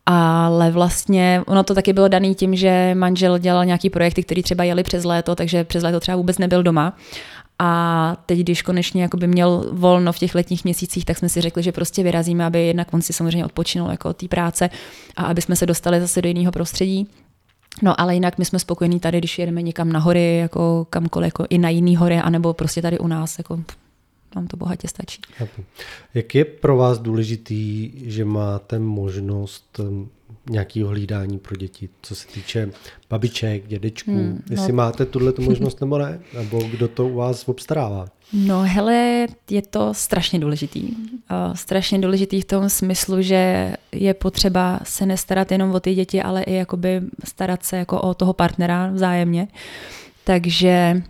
Ale vlastně ono to taky bylo daný tím, že manžel dělal nějaký projekty, které třeba jeli přes léto, takže přes léto třeba vůbec nebyl doma. A teď, když konečně jakoby měl volno v těch letních měsících, tak jsme si řekli, že prostě vyrazíme, aby jednak on si samozřejmě odpočinul jako od té práce a aby jsme se dostali zase do jiného prostředí. No ale jinak my jsme spokojení tady, když jedeme někam na hory, jako kamkoliv, jako i na jiný hory, anebo prostě tady u nás, jako nám to bohatě stačí. Jak je pro vás důležitý, že máte možnost nějakého hlídání pro děti, co se týče babiček, dědečků. Hmm, no. Jestli máte tuhle možnost nebo ne? Nebo kdo to u vás obstarává? No hele, je to strašně důležitý. Uh, strašně důležitý v tom smyslu, že je potřeba se nestarat jenom o ty děti, ale i jakoby starat se jako o toho partnera vzájemně. Takže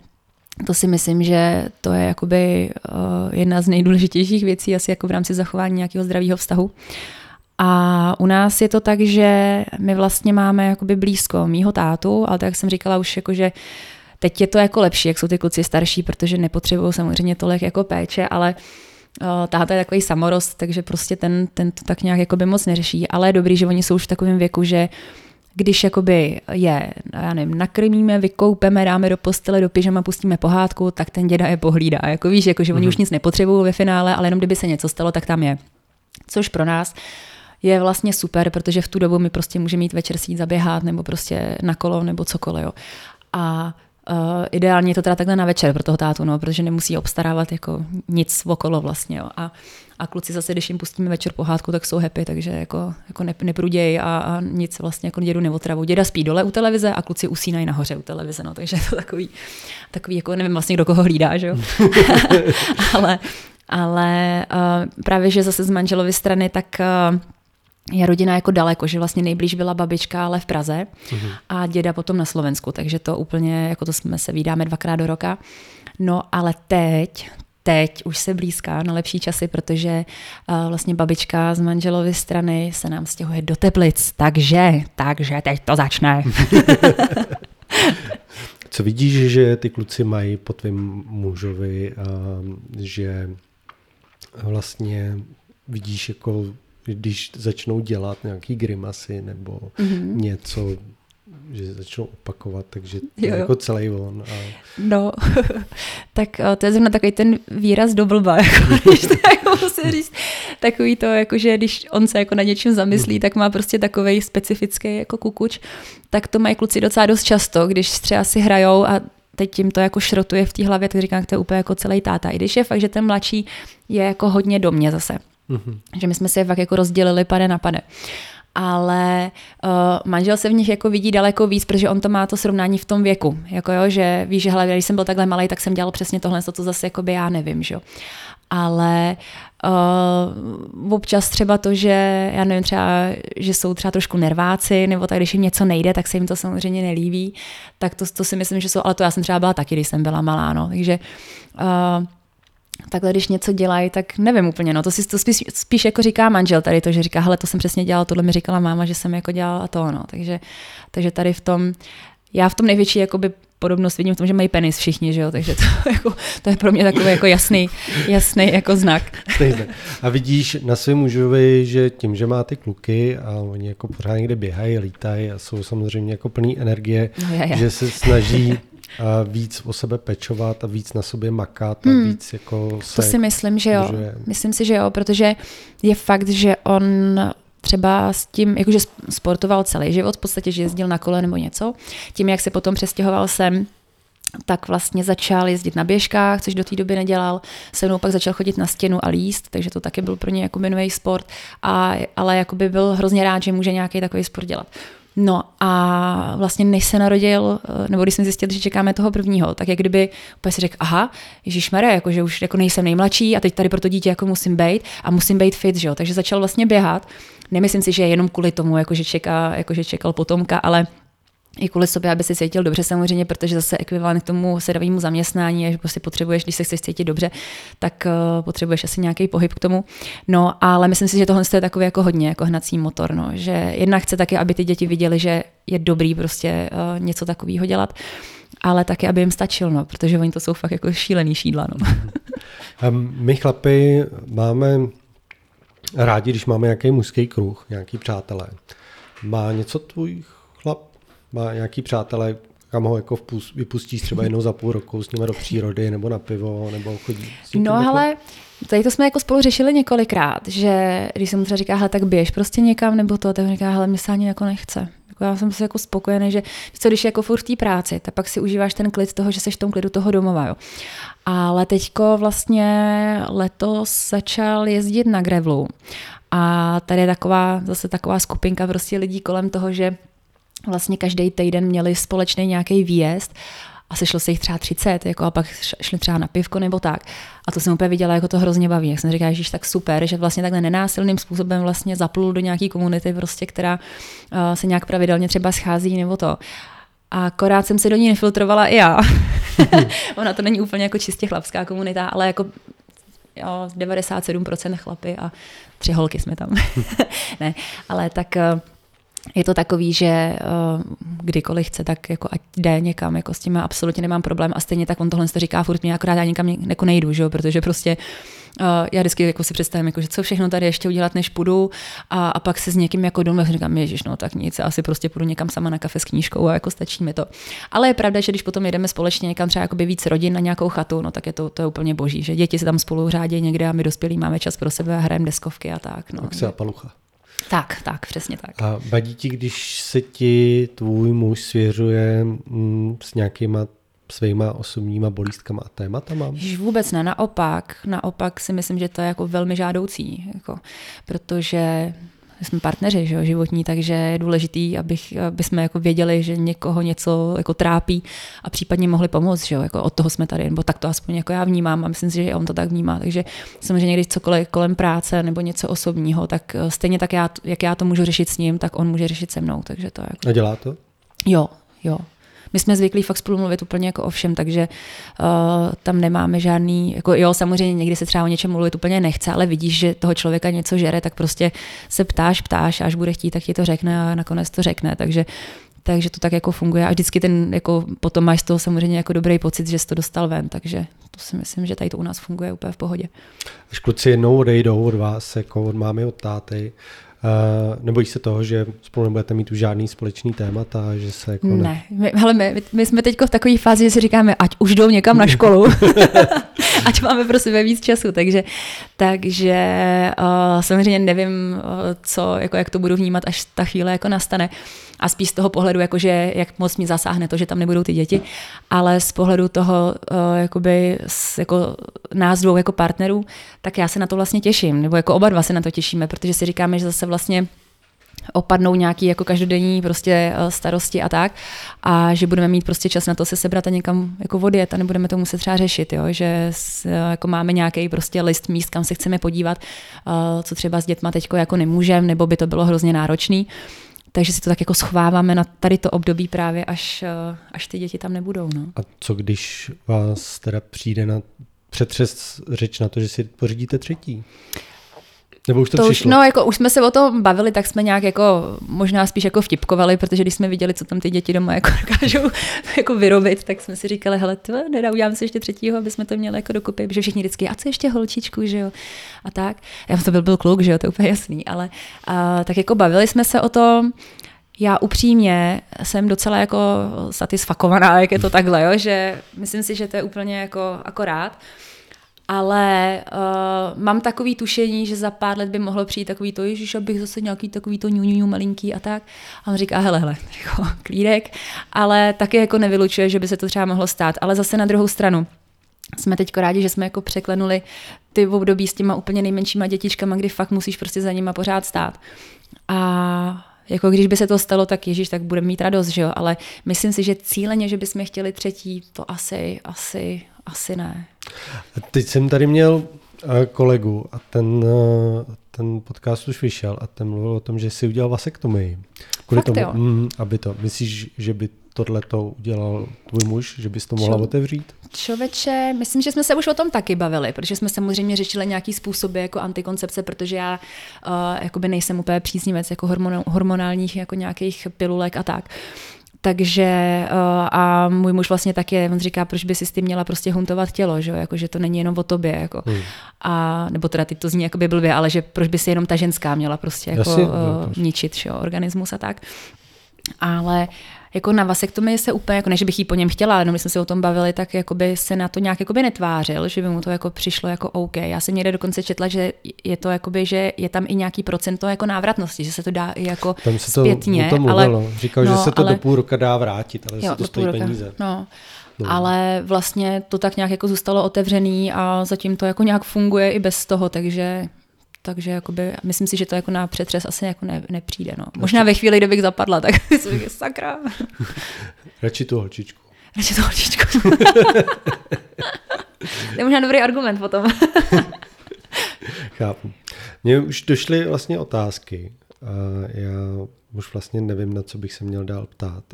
to si myslím, že to je jakoby uh, jedna z nejdůležitějších věcí asi jako v rámci zachování nějakého zdravého vztahu. Uh, a u nás je to tak, že my vlastně máme jakoby blízko mýho tátu, ale tak jak jsem říkala už jako, že teď je to jako lepší, jak jsou ty kluci starší, protože nepotřebují samozřejmě tolik jako péče, ale táta je takový samorost, takže prostě ten, ten to tak nějak jakoby moc neřeší, ale je dobrý, že oni jsou už v takovém věku, že když jakoby je, já nevím, nakrmíme, vykoupeme, dáme do postele, do pyžama, pustíme pohádku, tak ten děda je pohlídá. Jako víš, jako, že oni mm-hmm. už nic nepotřebují ve finále, ale jenom kdyby se něco stalo, tak tam je. Což pro nás je vlastně super, protože v tu dobu my prostě můžeme mít večer si jít zaběhat nebo prostě na kolo nebo cokoliv. Jo. A Uh, ideálně je to teda takhle na večer pro toho tátu, no, protože nemusí obstarávat jako nic okolo vlastně. Jo. A, a kluci zase, když jim pustíme večer pohádku, tak jsou happy, takže jako, jako ne, neprudějí a, a, nic vlastně jako dědu neotravu. Děda spí dole u televize a kluci usínají nahoře u televize, no, takže je to takový, takový jako nevím vlastně, kdo koho hlídá, že jo. ale ale uh, právě, že zase z manželovy strany, tak uh, je rodina jako daleko, že vlastně nejblíž byla babička, ale v Praze mm-hmm. a děda potom na Slovensku, takže to úplně, jako to jsme se vydáme dvakrát do roka. No ale teď, teď už se blízká na lepší časy, protože uh, vlastně babička z manželovy strany se nám stěhuje do Teplic, takže, takže teď to začne. Co vidíš, že ty kluci mají po tvém mužovi, uh, že vlastně vidíš jako když začnou dělat nějaký grimasy nebo mm-hmm. něco, že začnou opakovat, takže to jo, je jako celý on. A... No, tak eh, to je zrovna takový ten výraz do blba, jako, když to jako musím říct. Takový to, jako, že když on se jako na něčem zamyslí, mm. tak má prostě takový specifický jako kukuč, tak to mají kluci docela dost často, když třeba si hrajou a teď tím to jako šrotuje v té hlavě, tak říkám, že to je úplně jako celý táta. I když je fakt, že ten mladší je jako hodně do mě zase. Mm-hmm. Že my jsme se fakt jako rozdělili pade na pade. Ale uh, manžel se v nich jako vidí daleko víc, protože on to má to srovnání v tom věku. Jako jo, že víš, že hele, když jsem byl takhle malý, tak jsem dělal přesně tohle, to, co zase jako by já nevím, že ale uh, občas třeba to, že já nevím, třeba, že jsou třeba trošku nerváci, nebo tak, když jim něco nejde, tak se jim to samozřejmě nelíbí, tak to, to si myslím, že jsou, ale to já jsem třeba byla taky, když jsem byla malá, no, takže uh, takhle, když něco dělají, tak nevím úplně, no to si to spíš, spíš jako říká manžel tady to, že říká, hele, to jsem přesně dělal, tohle mi říkala máma, že jsem jako dělala a to, no, takže, takže tady v tom, já v tom největší jakoby podobnost vidím v tom, že mají penis všichni, že jo? takže to, jako, to je pro mě takový jako jasný, jasný jako znak. A vidíš na svém mužovi, že tím, že má ty kluky a oni jako pořád někde běhají, lítají a jsou samozřejmě jako plný energie, no je, je. že se snaží víc o sebe pečovat a víc na sobě makat a hmm. víc jako se To si myslím, že jo. Držuje. Myslím si, že jo, protože je fakt, že on třeba s tím, jakože sportoval celý život, v podstatě, že jezdil na kole nebo něco, tím, jak se potom přestěhoval sem, tak vlastně začal jezdit na běžkách, což do té doby nedělal. Se mnou pak začal chodit na stěnu a líst, takže to taky byl pro ně jako nový sport, a, ale jakoby byl hrozně rád, že může nějaký takový sport dělat. No a vlastně než se narodil, eh, nebo když jsme zjistili, že čekáme toho prvního, tak jak kdyby úplně si řekl, aha, Ježíš Mare, jako že už jako nejsem nejmladší a teď tady pro to dítě jako musím být a musím být fit, že jo? takže začal vlastně běhat. Nemyslím si, že jenom kvůli tomu, jako že, čeká, jako že čekal potomka, ale i kvůli sobě, aby se cítil dobře samozřejmě, protože zase ekvivalent k tomu sedavému zaměstnání je, že prostě potřebuješ, když se chceš cítit dobře, tak uh, potřebuješ asi nějaký pohyb k tomu. No, ale myslím si, že tohle je takový jako hodně jako hnací motor, no, že jedna chce taky, aby ty děti viděly, že je dobrý prostě uh, něco takového dělat, ale taky, aby jim stačil, no, protože oni to jsou fakt jako šílený šídla. No. My chlapi máme rádi, když máme nějaký mužský kruh, nějaký přátelé. Má něco tvůj má nějaký přátelé, kam ho jako vpust, vypustíš třeba jednou za půl roku s nimi do přírody nebo na pivo, nebo chodí No jako... ale tady to jsme jako spolu řešili několikrát, že když jsem mu třeba říká, hele, tak běž prostě někam, nebo to, tak on říká, hele, mě se ani jako nechce. Jako já jsem si jako spokojený, že co když je jako furt v té práci, tak pak si užíváš ten klid toho, že jsi v tom klidu toho domova. Jo. Ale teďko vlastně letos začal jezdit na grevlu. A tady je taková, zase taková skupinka prostě lidí kolem toho, že vlastně každý týden měli společný nějaký výjezd a sešlo se jich třeba 30, jako a pak šli třeba na pivko nebo tak. A to jsem úplně viděla, jako to hrozně baví. Jak jsem říkala, že tak super, že vlastně takhle nenásilným způsobem vlastně zaplul do nějaké komunity, prostě, která uh, se nějak pravidelně třeba schází nebo to. A akorát jsem se do ní nefiltrovala i já. Ona to není úplně jako čistě chlapská komunita, ale jako jo, 97% chlapy a tři holky jsme tam. ne, ale tak uh, je to takový, že uh, kdykoliv chce, tak jako ať jde někam, jako s tím absolutně nemám problém a stejně tak on tohle to říká furt mě, akorát já nikam jako nejdu, že jo? protože prostě uh, já vždycky jako si představím, jako, že co všechno tady ještě udělat, než půjdu a, a pak se s někým jako domluvím, říkám, ježiš, no tak nic, asi prostě půjdu někam sama na kafe s knížkou a jako stačí mi to. Ale je pravda, že když potom jedeme společně někam třeba víc rodin na nějakou chatu, no tak je to, to je úplně boží, že děti se tam spolu řádí někde a my dospělí máme čas pro sebe a hrajeme deskovky a tak. No. Tak se a palucha. Tak, tak, přesně tak. A vadí ti, když se ti tvůj muž svěřuje mm, s nějakýma svýma osobníma bolístkama a tématama? Již vůbec ne, naopak. Naopak si myslím, že to je jako velmi žádoucí, jako, protože jsme partneři že jo, životní, takže je důležitý, abych, aby jsme jako věděli, že někoho něco jako trápí a případně mohli pomoct, že jo, jako od toho jsme tady, nebo tak to aspoň jako já vnímám a myslím si, že on to tak vnímá. Takže samozřejmě, když cokoliv kolem práce nebo něco osobního, tak eh, stejně tak, já, jak já to můžu řešit s ním, tak on může řešit se mnou. Takže to je jako... A dělá to? Jo, jo my jsme zvyklí fakt spolu mluvit úplně jako o všem, takže uh, tam nemáme žádný, jako jo, samozřejmě někdy se třeba o něčem mluvit úplně nechce, ale vidíš, že toho člověka něco žere, tak prostě se ptáš, ptáš, až bude chtít, tak ti to řekne a nakonec to řekne, takže takže to tak jako funguje a vždycky ten, jako potom máš z toho samozřejmě jako dobrý pocit, že jsi to dostal ven, takže to si myslím, že tady to u nás funguje úplně v pohodě. Až kluci jednou odejdou od vás, jako od mámy, od táty, nebojíš se toho, že spolu nebudete mít už žádný společný témat a že se jako... Ne, ne. My, hele, my, my jsme teď v takové fázi, že si říkáme, ať už jdou někam na školu, ať máme pro sebe víc času, takže, takže uh, samozřejmě nevím, uh, co, jako jak to budu vnímat, až ta chvíle jako nastane. A spíš z toho pohledu, jakože jak moc mi zasáhne to, že tam nebudou ty děti, ale z pohledu toho, uh, jakoby, s, jako nás dvou jako partnerů, tak já se na to vlastně těším, nebo jako oba dva se na to těšíme, protože si říkáme, že zase vlastně opadnou nějaký jako každodenní prostě eh, starosti a tak a že budeme mít prostě čas na to se sebrat a někam jako odjet a nebudeme to muset třeba řešit, jo? že s, jako máme nějaký prostě list míst, kam se chceme podívat, uh, co třeba s dětma teďko jako nemůžeme, nebo by to bylo hrozně náročný. Takže si to tak jako schováváme na tady to období právě, až, eh, až ty děti tam nebudou. No. A co když vás teda přijde na přetřes řeč na to, že si pořídíte třetí? Nebo už to, to přišlo? Už, no, jako už jsme se o tom bavili, tak jsme nějak jako možná spíš jako vtipkovali, protože když jsme viděli, co tam ty děti doma jako dokážou jako vyrobit, tak jsme si říkali, hele, to nedá, uděláme si ještě třetího, aby jsme to měli jako dokupy, protože všichni vždycky, a co ještě holčičku, že jo, a tak. Já to byl, byl kluk, že jo, to je úplně jasný, ale a, tak jako bavili jsme se o tom, já upřímně jsem docela jako satisfakovaná, jak je to takhle, jo? že myslím si, že to je úplně jako akorát. Ale uh, mám takový tušení, že za pár let by mohlo přijít takový to, že abych zase nějaký takový to ňuňuňu malinký a tak. A on říká, hele, hele, jako klídek, ale taky jako nevylučuje, že by se to třeba mohlo stát. Ale zase na druhou stranu, jsme teď rádi, že jsme jako překlenuli ty období s těma úplně nejmenšíma dětičkama, kdy fakt musíš prostě za nima pořád stát. A jako když by se to stalo, tak Ježíš, tak budeme mít radost, že jo? Ale myslím si, že cíleně, že bychom chtěli třetí, to asi, asi, asi ne. Teď jsem tady měl eh, kolegu a ten, eh, ten podcast už vyšel a ten mluvil o tom, že si udělal vasektomii. Kvůli Fakt, tomu, mm, aby to, myslíš, že by tohle to udělal tvůj muž, že bys to mohla Čo, otevřít? Čověče, myslím, že jsme se už o tom taky bavili, protože jsme samozřejmě řešili nějaký způsoby jako antikoncepce, protože já uh, jakoby nejsem úplně příznivec jako hormon, hormonálních jako nějakých pilulek a tak. Takže uh, a můj muž vlastně taky, on říká, proč by si s tím měla prostě huntovat tělo, že, jako, že to není jenom o tobě. Jako. Hmm. A, nebo teda teď to zní jakoby blbě, ale že proč by si jenom ta ženská měla prostě jako, Jasně, uh, ničit že, organismus a tak. Ale jako na vasektomii se úplně, jako ne, že bych jí po něm chtěla, jenom jsme se o tom bavili, tak jakoby se na to nějak jakoby netvářil, že by mu to jako přišlo jako OK. Já jsem někde dokonce četla, že je to jakoby, že je tam i nějaký procento jako návratnosti, že se to dá i jako tam se to, zpětně. To ale, Říkal, no, že se to ale, do půl roka dá vrátit, ale jo, se to stojí roka, peníze. No. No. Ale vlastně to tak nějak jako zůstalo otevřený a zatím to jako nějak funguje i bez toho, takže takže jakoby, myslím si, že to jako na přetřes asi jako ne, nepřijde. No. Možná ve chvíli, kdybych zapadla, tak si sakra. Radši tu holčičku. Radši tu holčičku. to je možná dobrý argument potom. Chápu. Mně už došly vlastně otázky. A já už vlastně nevím, na co bych se měl dál ptát.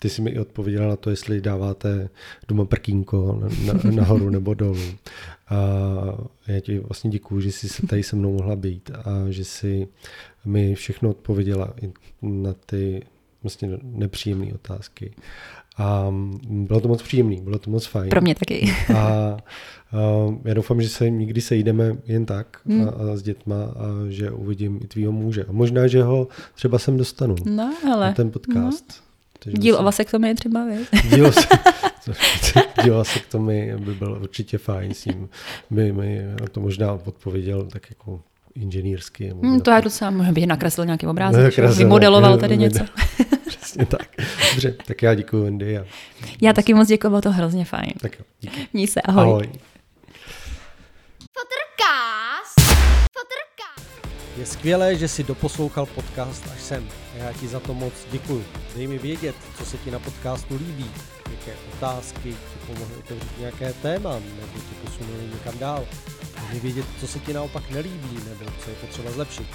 Ty jsi mi i odpověděla na to, jestli dáváte doma prkínko na, nahoru nebo dolů. A já ti vlastně děkuju, že jsi se tady se mnou mohla být a že jsi mi všechno odpověděla i na ty vlastně nepříjemné otázky. A bylo to moc příjemné, bylo to moc fajn. Pro mě taky. A, a já doufám, že se nikdy sejdeme jen tak hmm. a, a s dětma a že uvidím i tvýho muže. A možná, že ho třeba sem dostanu no, ale, na ten podcast. No. Díl o vasektomii třeba, víš? Díl, díl o vasektomii by byl určitě fajn s ním. By mi to možná odpověděl tak jako inženýrsky. Hmm, to je docela, možná by nakreslil nějaký obrázek, nakreslil, vymodeloval tady něco. Přesně tak. Dobře, tak já děkuji, Wendy. A... Já taky moc děkuji, bylo to hrozně fajn. Tak jo, díky. Měj se, ahoj. ahoj. Je skvělé, že si doposlouchal podcast až sem. Já ti za to moc děkuju. Dej mi vědět, co se ti na podcastu líbí, jaké otázky ti pomohly otevřít nějaké téma, nebo ti posunuli někam dál. Dej mi vědět, co se ti naopak nelíbí, nebo co je potřeba zlepšit.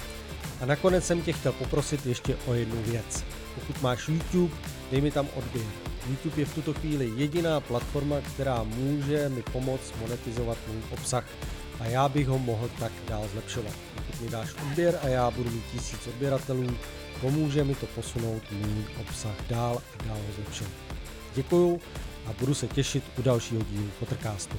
A nakonec jsem tě chtěl poprosit ještě o jednu věc. Pokud máš YouTube, dej mi tam odběr. YouTube je v tuto chvíli jediná platforma, která může mi pomoct monetizovat můj obsah a já bych ho mohl tak dál zlepšovat. Pokud mi dáš odběr a já budu mít tisíc odběratelů, pomůže mi to posunout můj obsah dál a dál ho zlepšovat. Děkuju a budu se těšit u dalšího dílu Potrkástu.